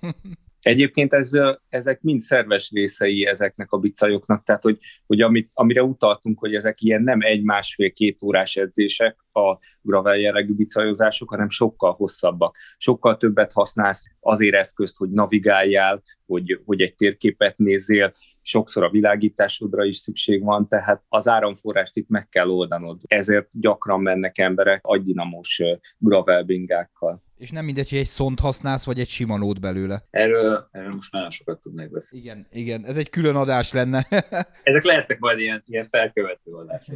Egyébként ez, ezek mind szerves részei ezeknek a bicajoknak, tehát hogy, hogy amit, amire utaltunk, hogy ezek ilyen nem egy-másfél-két órás edzések, a gravel jellegű bicajozások, hanem sokkal hosszabbak. Sokkal többet használsz azért eszközt, hogy navigáljál, hogy, hogy egy térképet nézzél, sokszor a világításodra is szükség van, tehát az áramforrást itt meg kell oldanod. Ezért gyakran mennek emberek agydinamos gravelbingákkal.
És nem mindegy, hogy egy szont használsz, vagy egy sima nót belőle.
Erről, erről most nagyon sokat tudnék beszélni.
Igen, igen, ez egy külön adás lenne.
Ezek lehetnek majd ilyen, ilyen felkövető adások.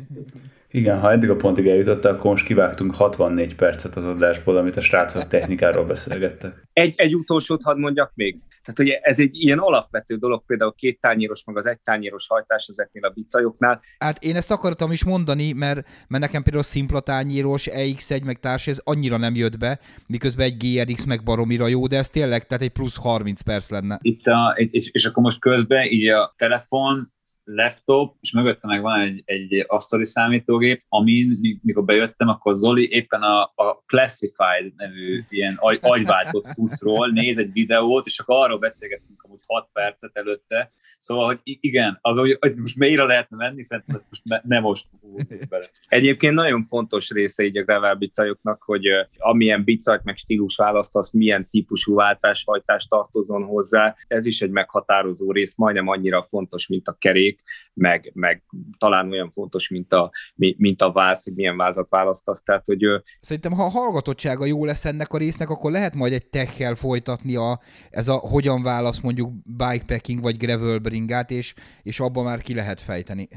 Igen, ha eddig a pontig eljutottál, akkor most kivágtunk 64 percet az adásból, amit a srácok technikáról beszélgettek.
Egy, egy utolsót hadd mondjak még. Tehát ugye ez egy ilyen alapvető dolog, például a két tányéros, meg az egy tányéros hajtás ezeknél a bicajoknál.
Hát én ezt akartam is mondani, mert, mert nekem például a szimpla tányéros, EX1 meg társ, ez annyira nem jött be, miközben egy GRX meg baromira jó, de ez tényleg, tehát egy plusz 30 perc lenne.
Itt a, és, és akkor most közben így a telefon laptop, és mögötte meg van egy, egy asztali számítógép, amin, mikor bejöttem, akkor Zoli éppen a, a Classified nevű ilyen agy, agyváltott cuccról néz egy videót, és akkor arról beszélgettünk amúgy 6 percet előtte. Szóval, hogy igen, hogy, hogy most mélyre lehetne menni, szerintem ezt most ne, nem most bele.
Egyébként nagyon fontos része így a gravel bicajoknak, hogy amilyen bicajt meg stílus választasz, milyen típusú váltáshajtás tartozon hozzá. Ez is egy meghatározó rész, majdnem annyira fontos, mint a kerék, játék, meg, meg talán olyan fontos, mint a, mint a váz, hogy milyen vázat választasz. Tehát, hogy,
Szerintem, ha a hallgatottsága jó lesz ennek a résznek, akkor lehet majd egy techkel folytatni a, ez a hogyan válasz mondjuk bikepacking vagy gravel bringát, és, és abban már ki lehet fejteni.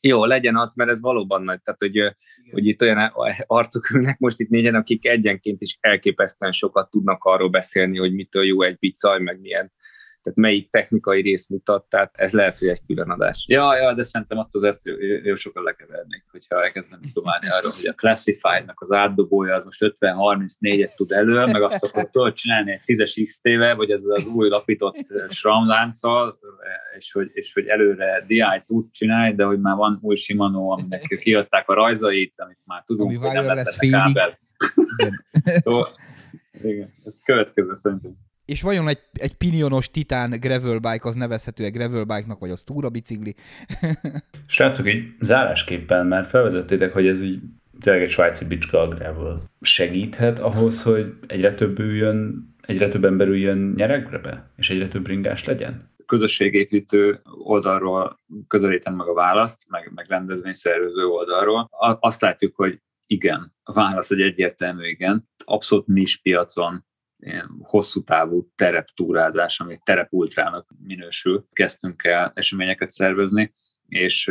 Jó, legyen az, mert ez valóban nagy. Tehát, hogy, hogy itt olyan arcok ülnek most itt négyen, akik egyenként is elképesztően sokat tudnak arról beszélni, hogy mitől jó egy bicaj, meg milyen tehát melyik technikai rész mutat, tehát ez lehet, hogy egy külön adás.
Ja, ja, de szerintem ott azért jó, jó sokan lekevernék, hogyha elkezdem tudomálni arra, hogy a Classified-nak az átdobója az most 50-34-et tud elő, meg azt akkor tudod csinálni egy 10-es XT-vel, vagy ez az új lapított SRAM és hogy, és hogy előre DI tud csinálni, de hogy már van új Shimano, aminek kiadták a rajzait, amit már tudunk, Ami hogy nem lesz kábel. Igen. szóval, igen, ez következő szerintem.
És vajon egy, egy pinionos titán gravel bike az nevezhető egy gravel bike-nak, vagy az túra bicikli?
Srácok, így zárásképpen már felvezettétek, hogy ez így tényleg egy svájci bicska a gravel. Segíthet ahhoz, hogy egyre több üljön, egyre több ember üljön nyeregrebe, és egyre több ringás legyen?
közösségépítő oldalról közelítem meg a választ, meg, meg rendezvényszervező oldalról. Azt látjuk, hogy igen, a válasz egy egyértelmű igen. Abszolút nis piacon ilyen hosszú távú tereptúrázás, ami terepultrának minősül. Kezdtünk el eseményeket szervezni, és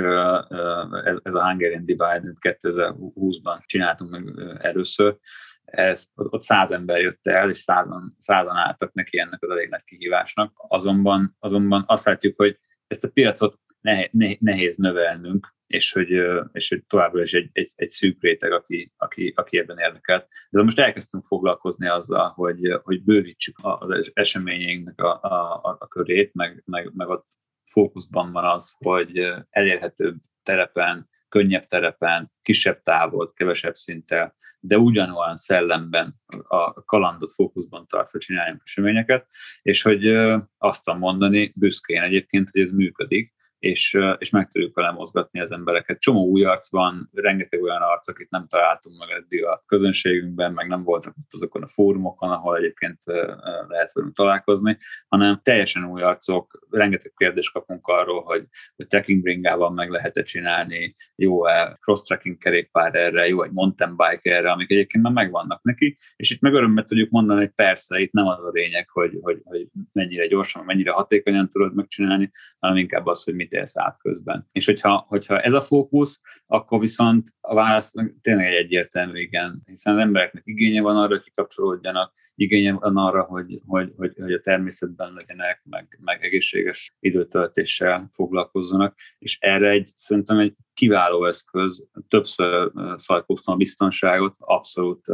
ez, ez a Hungarian Divide 2020-ban csináltunk meg először. Ezt, ott száz ember jött el, és százan, százan álltak neki ennek az elég nagy kihívásnak. Azonban, azonban azt látjuk, hogy ezt a piacot nehéz, nehéz növelnünk, és hogy, és hogy továbbra is egy, egy, egy szűk réteg, aki, aki, aki ebben érdekelt. De most elkezdtünk foglalkozni azzal, hogy, hogy bővítsük az eseményeinknek a, a, a körét, meg, meg, meg ott fókuszban van az, hogy elérhetőbb terepen, könnyebb terepen, kisebb távol, kevesebb szinttel, de ugyanolyan szellemben a kalandot fókuszban tartva csináljunk eseményeket, és hogy azt mondani büszkén egyébként, hogy ez működik, és, és meg tudjuk vele mozgatni az embereket. Csomó új arc van, rengeteg olyan arc, akit nem találtunk meg eddig a közönségünkben, meg nem voltak ott azokon a fórumokon, ahol egyébként lehet velünk találkozni, hanem teljesen új arcok, rengeteg kérdést kapunk arról, hogy, hogy trekking bringával meg lehet-e csinálni, jó-e cross-trekking kerékpár erre, jó egy mountain bike erre, amik egyébként már megvannak neki, és itt meg örömmel tudjuk mondani, hogy persze, itt nem az a lényeg, hogy, hogy, hogy mennyire gyorsan, mennyire hatékonyan tudod megcsinálni, hanem inkább az, hogy mit élsz át közben. És hogyha, hogyha ez a fókusz, akkor viszont a válasz tényleg egy egyértelmű igen, hiszen az embereknek igénye van arra, hogy kikapcsolódjanak, igénye van arra, hogy, hogy, hogy, hogy a természetben legyenek, meg, meg egészséges időtöltéssel foglalkozzanak, és erre egy, szerintem egy kiváló eszköz, többször szajkóztam a biztonságot, abszolút,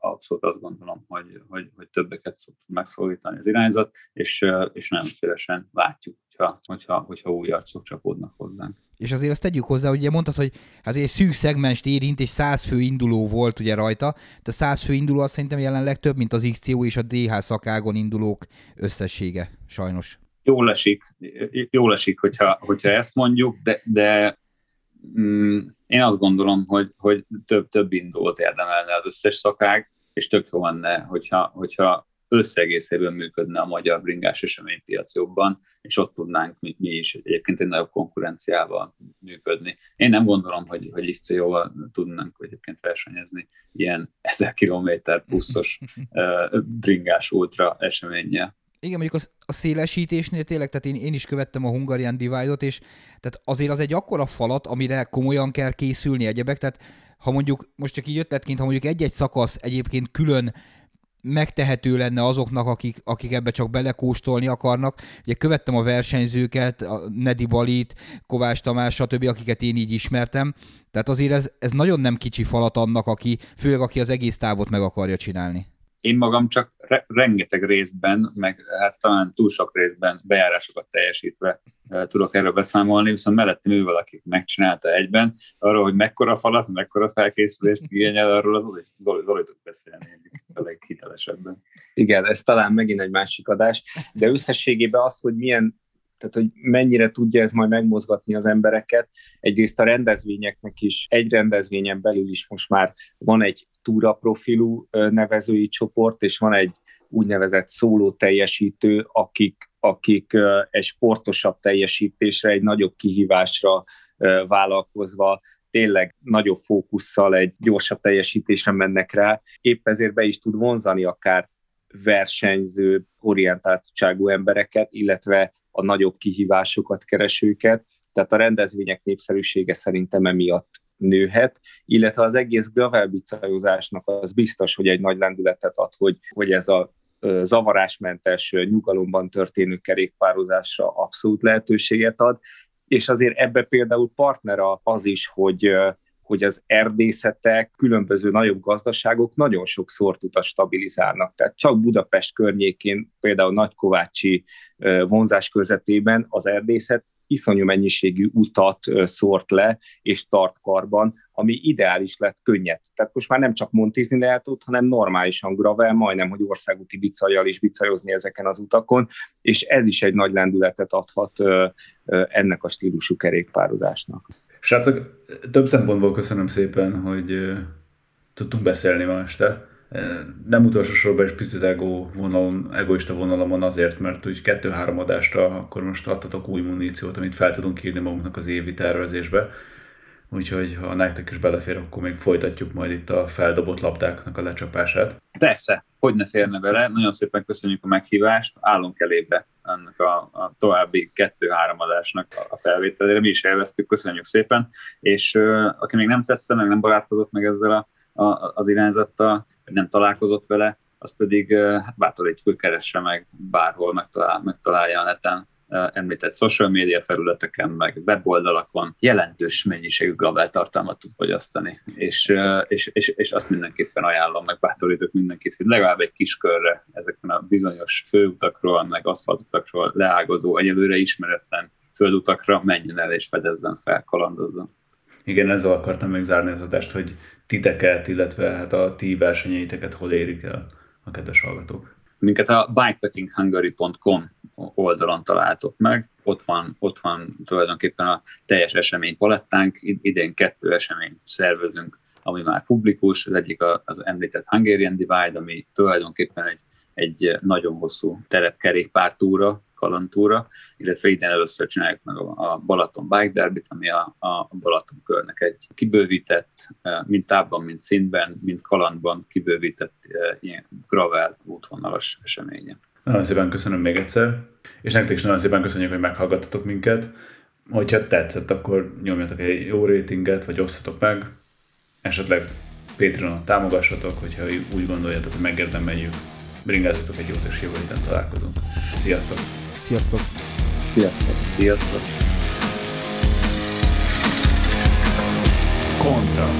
abszolút azt gondolom, hogy, hogy, hogy többeket szoktunk megszólítani az irányzat, és, és nem szívesen látjuk hogyha, hogyha, hogyha új arcok csapódnak hozzánk.
És azért azt tegyük hozzá, hogy ugye mondtad, hogy hát egy szűk szegmest érint, és 100 fő induló volt ugye rajta, de 100 fő induló azt szerintem jelenleg több, mint az XCO és a DH szakágon indulók összessége, sajnos.
Jól esik, jól esik hogyha, hogyha ezt mondjuk, de, de mm, én azt gondolom, hogy, hogy több, több indulót érdemelne az összes szakág, és tök jó lenne, hogyha, hogyha összegészében működne a magyar bringás eseménypiac jobban, és ott tudnánk mi, mi is egyébként egy nagyobb konkurenciával működni. Én nem gondolom, hogy, hogy ICO-val tudnánk egyébként versenyezni ilyen 1000 km pluszos bringás ultra eseménye.
Igen, mondjuk a, a szélesítésnél tényleg, tehát én, én is követtem a Hungarian Divide-ot, és tehát azért az egy akkora falat, amire komolyan kell készülni egyebek, tehát ha mondjuk, most csak így ötletként, ha mondjuk egy-egy szakasz egyébként külön megtehető lenne azoknak, akik, akik ebbe csak belekóstolni akarnak. Ugye követtem a versenyzőket, a Nedi Balit, Kovács Tamás, stb., akiket én így ismertem. Tehát azért ez, ez nagyon nem kicsi falat annak, aki, főleg aki az egész távot meg akarja csinálni.
Én magam csak re- rengeteg részben, meg hát talán túl sok részben bejárásokat teljesítve uh, tudok erről beszámolni, viszont mellettem ő valaki megcsinálta egyben, arról, hogy mekkora falat, mekkora felkészülést igényel, arról az Zoli, Zoli, Zoli tud beszélni a leghitelesebben.
Igen, ez talán megint egy másik adás, de összességében az, hogy milyen tehát hogy mennyire tudja ez majd megmozgatni az embereket. Egyrészt a rendezvényeknek is, egy rendezvényen belül is most már van egy túra profilú nevezői csoport, és van egy úgynevezett szóló teljesítő, akik, akik egy sportosabb teljesítésre, egy nagyobb kihívásra vállalkozva tényleg nagyobb fókusszal egy gyorsabb teljesítésre mennek rá. Épp ezért be is tud vonzani akár versenyző orientáltságú embereket, illetve a nagyobb kihívásokat keresőket. Tehát a rendezvények népszerűsége szerintem emiatt nőhet, illetve az egész gravelbicajozásnak az biztos, hogy egy nagy lendületet ad, hogy, hogy ez a zavarásmentes, nyugalomban történő kerékpározásra abszolút lehetőséget ad, és azért ebbe például partner az is, hogy hogy az erdészetek, különböző nagyobb gazdaságok nagyon sok szortutat stabilizálnak. Tehát csak Budapest környékén, például Nagykovácsi vonzás körzetében az erdészet iszonyú mennyiségű utat szórt le és tart karban, ami ideális lett könnyed. Tehát most már nem csak montizni lehet ott, hanem normálisan gravel, majdnem, hogy országúti bicajjal is bicajozni ezeken az utakon, és ez is egy nagy lendületet adhat ennek a stílusú kerékpározásnak.
Srácok, több szempontból köszönöm szépen, hogy tudtunk beszélni ma este. Nem utolsó sorban is picit ego vonalon, egoista vonalomon azért, mert úgy kettő-három adásra akkor most adtatok új muníciót, amit fel tudunk írni magunknak az évi tervezésbe. Úgyhogy ha nektek is belefér, akkor még folytatjuk majd itt a feldobott labdáknak a lecsapását.
Persze, hogy ne férne vele. Nagyon szépen köszönjük a meghívást. Állunk elébe ennek a, a további kettő-három adásnak a felvételére. Mi is elvesztük, köszönjük szépen. És uh, aki még nem tette, meg nem barátkozott meg ezzel a, a, az irányzattal, nem találkozott vele, az pedig hát bátorítjuk, hogy keresse meg bárhol, megtalál, megtalálja a neten említett social média felületeken, meg weboldalakon jelentős mennyiségű globál tartalmat tud fogyasztani, és, és, és, és azt mindenképpen ajánlom, meg bátorítok mindenkit, hogy legalább egy kis körre ezeken a bizonyos főutakról, meg aszfaltutakról leágazó, egyelőre ismeretlen földutakra menjen el és fedezzen fel, kalandozzon.
Igen, ezzel akartam még zárni az adást, hogy titeket, illetve hát a ti versenyeiteket hol érik el a kedves hallgatók.
Minket a bikepackinghungary.com oldalon találtok meg. Ott van, ott van tulajdonképpen a teljes esemény palettánk. Idén kettő eseményt szervezünk, ami már publikus. Az egyik az említett Hungarian Divide, ami tulajdonképpen egy, egy nagyon hosszú terepkerékpártúra, kalantúra, illetve idén először csináljuk meg a Balaton Bike derby ami a, a Balaton körnek egy kibővített, mint távban, mint színben, mint kalandban kibővített ilyen gravel útvonalas eseménye.
Nagyon szépen köszönöm még egyszer, és nektek is nagyon szépen köszönjük, hogy meghallgattatok minket. Hogyha tetszett, akkor nyomjatok egy jó ratinget, vagy osszatok meg. Esetleg Patreonon támogassatok, hogyha úgy gondoljátok, hogy megérdemeljük. Bringázzatok egy jót, és jövő héten találkozunk. Sziasztok!
Sziasztok!
Sziasztok! Sziasztok!
Kontra!